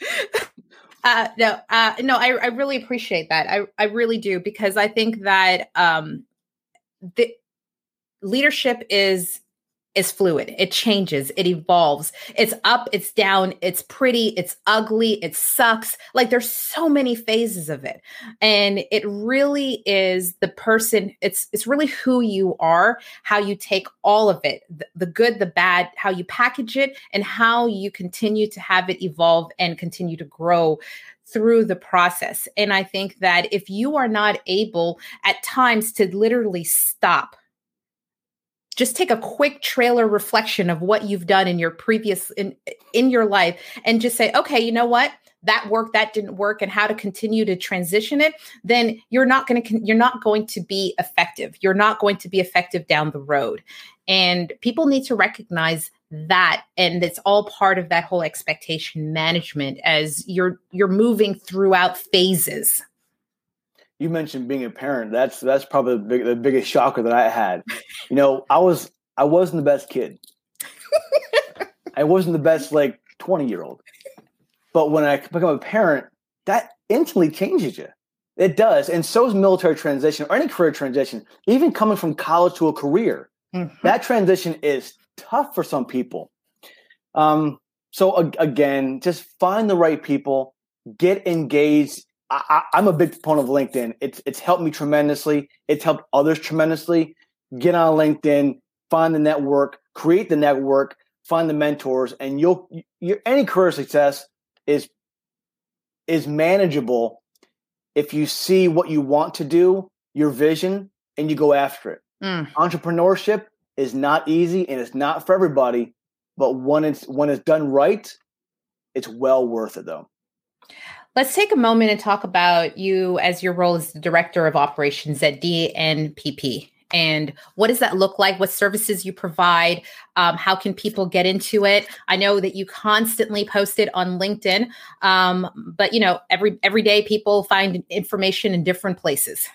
Uh, no, uh, no, I, I really appreciate that. I, I really do because I think that um, the leadership is is fluid. It changes, it evolves. It's up, it's down, it's pretty, it's ugly, it sucks. Like there's so many phases of it. And it really is the person, it's it's really who you are, how you take all of it, the, the good, the bad, how you package it and how you continue to have it evolve and continue to grow through the process. And I think that if you are not able at times to literally stop just take a quick trailer reflection of what you've done in your previous in in your life and just say okay you know what? That worked that didn't work and how to continue to transition it then you're not going to you're not going to be effective. You're not going to be effective down the road. And people need to recognize that and it's all part of that whole expectation management as you're you're moving throughout phases you mentioned being a parent. That's that's probably the, big, the biggest shocker that I had. You know, I was I wasn't the best kid. I wasn't the best like twenty year old. But when I become a parent, that instantly changes you. It does, and so is military transition or any career transition. Even coming from college to a career, mm-hmm. that transition is tough for some people. Um, so again, just find the right people, get engaged I, am a big proponent of LinkedIn. It's it's helped me tremendously. It's helped others tremendously. Get on LinkedIn, find the network, create the network, find the mentors, and you'll your any career success is is manageable if you see what you want to do, your vision, and you go after it. Mm. Entrepreneurship is not easy and it's not for everybody, but when it's when it's done right, it's well worth it though. Let's take a moment and talk about you as your role as the director of operations at DNPP. And what does that look like? What services you provide? Um, how can people get into it? I know that you constantly post it on LinkedIn, um, but you know every every day people find information in different places.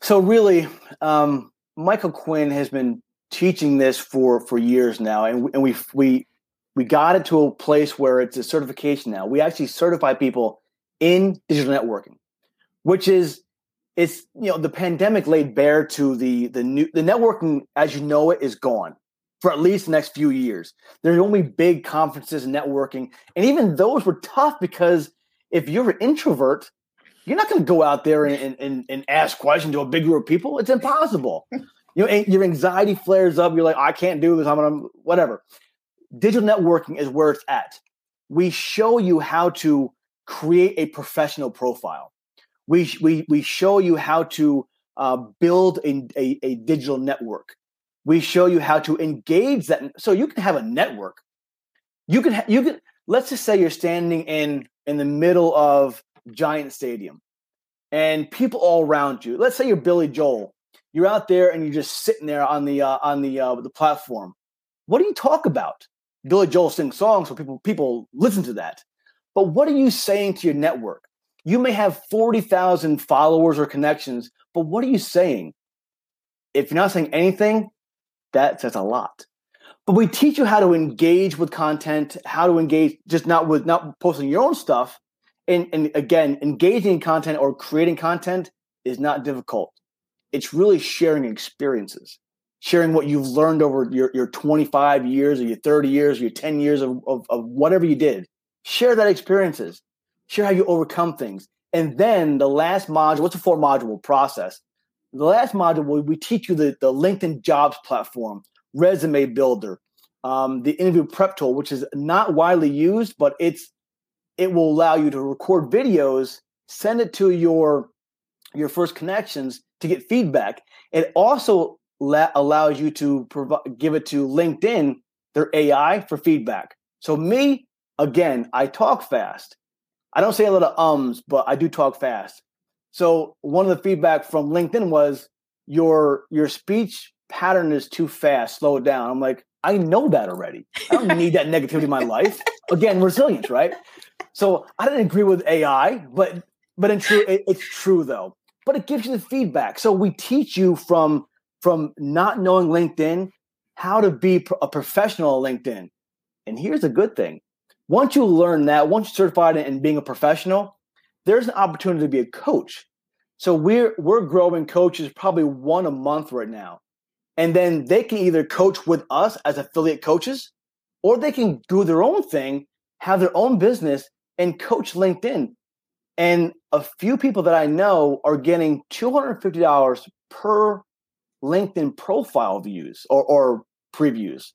So really, um, Michael Quinn has been teaching this for for years now, and and we we we got it to a place where it's a certification now. We actually certify people in digital networking, which is it's you know the pandemic laid bare to the the new the networking as you know it is gone for at least the next few years. There's only big conferences and networking, and even those were tough because if you're an introvert, you're not going to go out there and, and, and ask questions to a big group of people. It's impossible. you know, your anxiety flares up. You're like, I can't do this. I'm gonna whatever digital networking is where it's at. We show you how to create a professional profile. We, we, we show you how to uh, build a, a, a digital network. We show you how to engage that. So you can have a network. You can, ha- you can, let's just say you're standing in, in the middle of giant stadium and people all around you. Let's say you're Billy Joel. You're out there and you're just sitting there on the, uh, on the, uh, the platform. What do you talk about? Billy Joel sings songs, so people people listen to that. But what are you saying to your network? You may have 40,000 followers or connections, but what are you saying? If you're not saying anything, that says a lot. But we teach you how to engage with content, how to engage just not with not posting your own stuff. And, and again, engaging in content or creating content is not difficult. It's really sharing experiences. Sharing what you've learned over your, your 25 years or your 30 years or your 10 years of, of, of whatever you did. Share that experiences. Share how you overcome things. And then the last module, what's a four module process? The last module, we teach you the, the LinkedIn jobs platform, resume builder, um, the interview prep tool, which is not widely used, but it's it will allow you to record videos, send it to your your first connections to get feedback. It also la- allows you to provide give it to LinkedIn, their AI for feedback. So me, again, I talk fast. I don't say a lot of ums, but I do talk fast. So one of the feedback from LinkedIn was your your speech pattern is too fast. Slow it down. I'm like, I know that already. I don't need that negativity in my life. Again, resilience, right? So I didn't agree with AI, but but in true, it, it's true though. But it gives you the feedback. So we teach you from from not knowing LinkedIn how to be a professional LinkedIn. And here's a good thing: once you learn that, once you're certified in being a professional, there's an opportunity to be a coach. So we're we're growing coaches probably one a month right now. And then they can either coach with us as affiliate coaches, or they can do their own thing, have their own business, and coach LinkedIn. And a few people that I know are getting $250 per LinkedIn profile views or, or previews.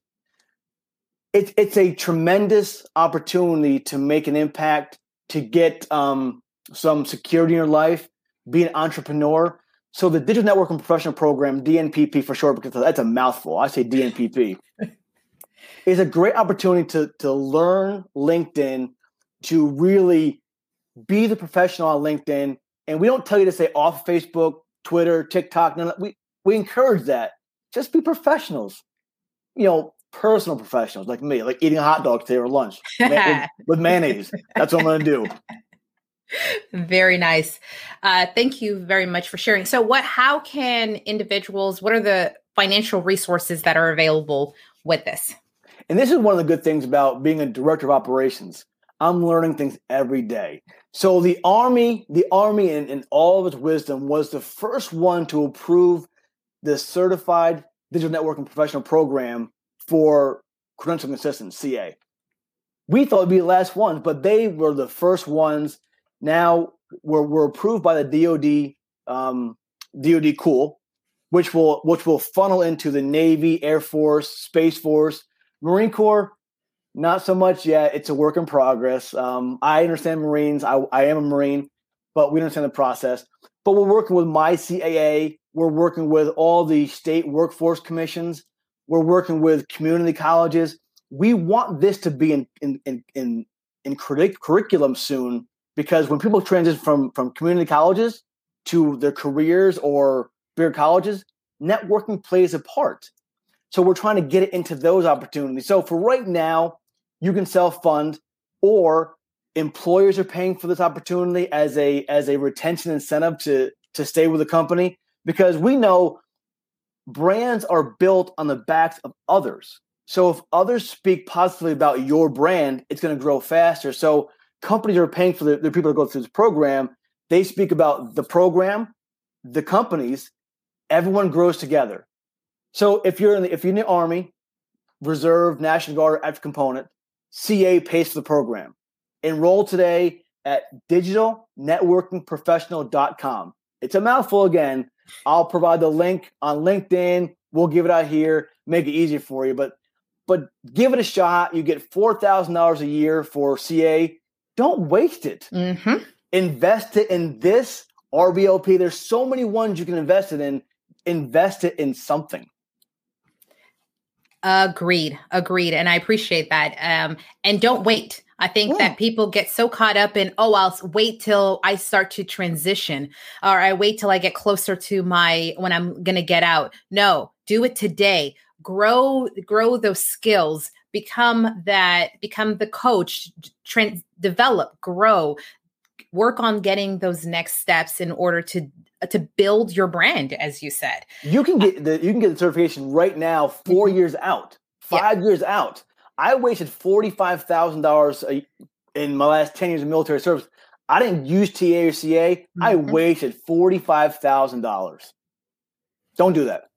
It's it's a tremendous opportunity to make an impact, to get um, some security in your life, be an entrepreneur. So the Digital Networking Professional Program, DNPP for short, because that's a mouthful. I say DNPP, is a great opportunity to to learn LinkedIn, to really be the professional on LinkedIn. And we don't tell you to say off Facebook, Twitter, TikTok. No, we we encourage that. Just be professionals. You know, personal professionals like me, like eating a hot dog today or lunch with, with mayonnaise. That's what I'm going to do. Very nice. Uh, thank you very much for sharing. So, what? How can individuals? What are the financial resources that are available with this? And this is one of the good things about being a director of operations. I'm learning things every day. So the Army, the Army, in, in all of its wisdom, was the first one to approve the Certified Digital Networking Professional Program for credentialing assistance, CA. We thought it'd be the last ones, but they were the first ones. Now we're, we're approved by the DoD, um, DoD Cool, which will which will funnel into the Navy, Air Force, Space Force, Marine Corps. Not so much yet. It's a work in progress. Um, I understand Marines. I, I am a Marine, but we understand the process. But we're working with MyCAA. We're working with all the state workforce commissions we're working with community colleges. We want this to be in in in in, in curriculum soon because when people transition from from community colleges to their careers or bigger colleges, networking plays a part. So we're trying to get it into those opportunities. So for right now, you can self fund, or employers are paying for this opportunity as a as a retention incentive to to stay with the company because we know brands are built on the backs of others. So if others speak positively about your brand, it's going to grow faster. So companies are paying for the, people to go through this program. They speak about the program, the companies, everyone grows together. So if you're in the, if you're in the Army, Reserve, National Guard, active component, CA pays for the program. Enroll today at digitalnetworkingprofessional.com. It's a mouthful again, I'll provide the link on LinkedIn. We'll give it out here, make it easier for you. But but give it a shot. You get four thousand dollars a year for CA. Don't waste it. Mm-hmm. Invest it in this RBLP. There's so many ones you can invest it in. Invest it in something. Agreed. Agreed. And I appreciate that. Um, and don't wait. I think yeah. that people get so caught up in, oh, I'll wait till I start to transition or I wait till I get closer to my when I'm going to get out. No, do it today. Grow grow those skills, become that become the coach, trans, develop, grow, work on getting those next steps in order to to build your brand as you said. You can get the you can get the certification right now 4 mm-hmm. years out, 5 yeah. years out I wasted forty five thousand dollars in my last ten years of military service. I didn't use TA or CA. Mm-hmm. I wasted forty five thousand dollars. Don't do that.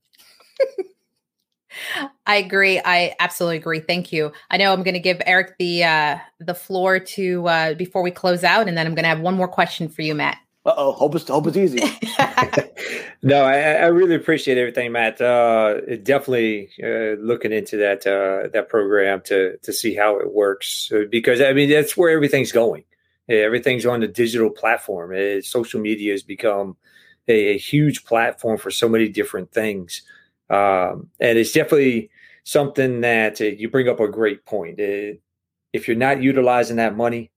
I agree. I absolutely agree. Thank you. I know I'm going to give Eric the uh, the floor to uh, before we close out, and then I'm going to have one more question for you, Matt. Uh oh, hope it's hope it's easy. no, I, I, really appreciate everything, Matt. Uh, definitely uh, looking into that uh, that program to to see how it works because I mean that's where everything's going. Everything's on the digital platform. social media has become a, a, huge platform for so many different things, um, and it's definitely something that uh, you bring up a great point. Uh, if you're not utilizing that money,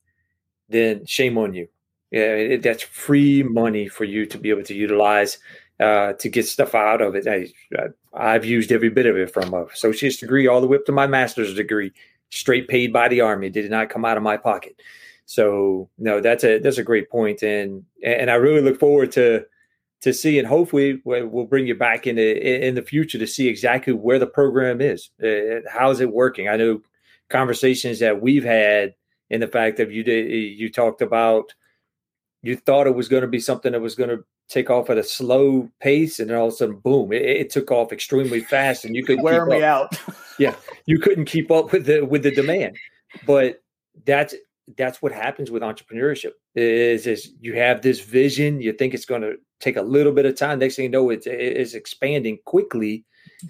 then shame on you yeah, it, that's free money for you to be able to utilize uh, to get stuff out of it. I, have used every bit of it from a associate's degree all the way up to my master's degree, straight paid by the army. It did not come out of my pocket. So no, that's a that's a great point, and and I really look forward to to see, and hopefully we'll bring you back in the in the future to see exactly where the program is. Uh, how's it working? I know conversations that we've had in the fact that you did you talked about you thought it was going to be something that was going to take off at a slow pace, and then all of a sudden, boom! It, it took off extremely fast, and you couldn't wear me out. yeah, you couldn't keep up with the with the demand. But that's that's what happens with entrepreneurship. Is is you have this vision, you think it's going to take a little bit of time. Next thing you know, it's it's expanding quickly,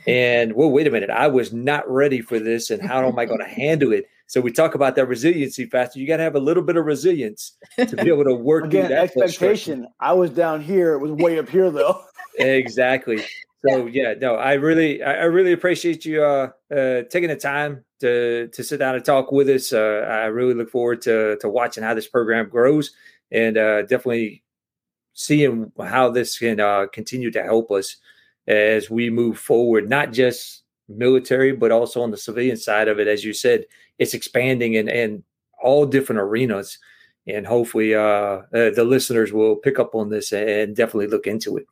and well, wait a minute, I was not ready for this, and how am I going to handle it? So we talk about that resiliency factor. You got to have a little bit of resilience to be able to work. Again, expectation. I was down here. It was way up here though. exactly. So yeah, no, I really, I really appreciate you uh, uh, taking the time to to sit down and talk with us. Uh, I really look forward to to watching how this program grows and uh, definitely seeing how this can uh, continue to help us as we move forward, not just military, but also on the civilian side of it. As you said, it's expanding in, in all different arenas. And hopefully, uh, uh, the listeners will pick up on this and definitely look into it.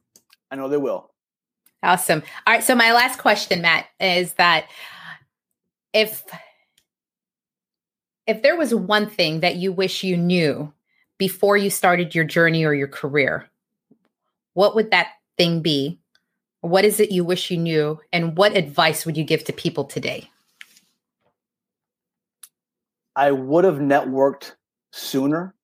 I know they will. Awesome. All right. So, my last question, Matt, is that if if there was one thing that you wish you knew before you started your journey or your career, what would that thing be? What is it you wish you knew? And what advice would you give to people today? I would have networked sooner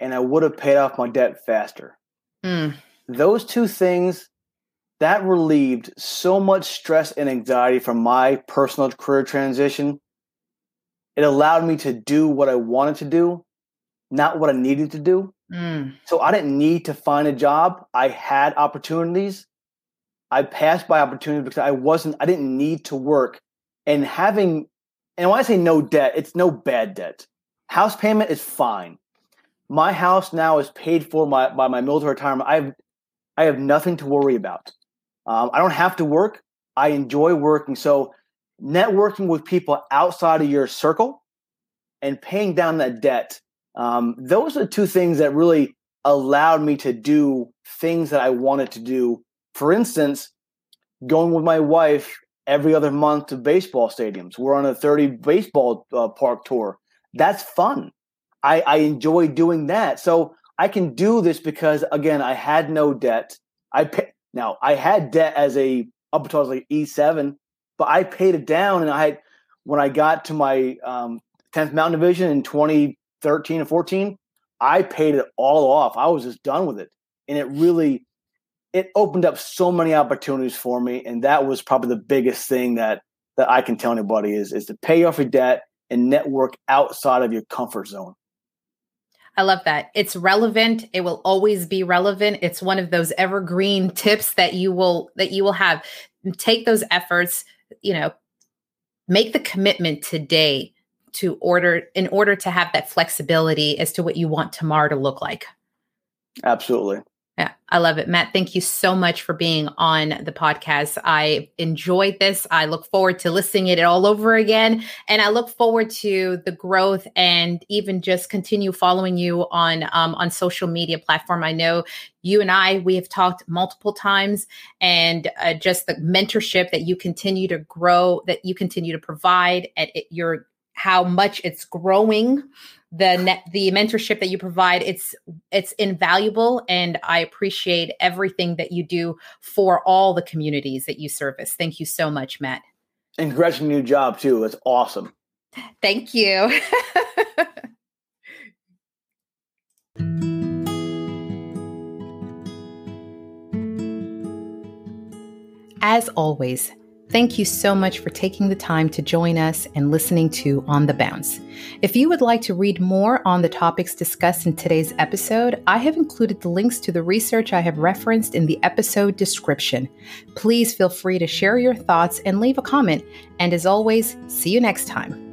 and I would have paid off my debt faster. Mm. Those two things that relieved so much stress and anxiety from my personal career transition. It allowed me to do what I wanted to do, not what I needed to do. Mm. So I didn't need to find a job. I had opportunities. I passed by opportunities because I wasn't, I didn't need to work. And having and when I say no debt, it's no bad debt. House payment is fine. My house now is paid for my, by my military retirement. I have, I have nothing to worry about. Um, I don't have to work. I enjoy working. So, networking with people outside of your circle and paying down that debt, um, those are two things that really allowed me to do things that I wanted to do. For instance, going with my wife every other month to baseball stadiums. We're on a 30 baseball uh, park tour. That's fun. I, I enjoy doing that. So I can do this because again, I had no debt. I pay, now I had debt as a up until I was like E7, but I paid it down and I had when I got to my um, 10th Mountain Division in 2013 and 14, I paid it all off. I was just done with it. And it really it opened up so many opportunities for me, and that was probably the biggest thing that that I can tell anybody is is to pay off your debt and network outside of your comfort zone. I love that. It's relevant. It will always be relevant. It's one of those evergreen tips that you will that you will have. Take those efforts, you know, make the commitment today to order in order to have that flexibility as to what you want tomorrow to look like. Absolutely. I love it. Matt, thank you so much for being on the podcast. I enjoyed this. I look forward to listening it all over again. And I look forward to the growth and even just continue following you on um, on social media platform. I know you and I, we have talked multiple times and uh, just the mentorship that you continue to grow, that you continue to provide at your how much it's growing the net the mentorship that you provide it's it's invaluable and i appreciate everything that you do for all the communities that you service. Thank you so much matt. And congrats on your new job too. It's awesome. Thank you. As always, Thank you so much for taking the time to join us and listening to On the Bounce. If you would like to read more on the topics discussed in today's episode, I have included the links to the research I have referenced in the episode description. Please feel free to share your thoughts and leave a comment. And as always, see you next time.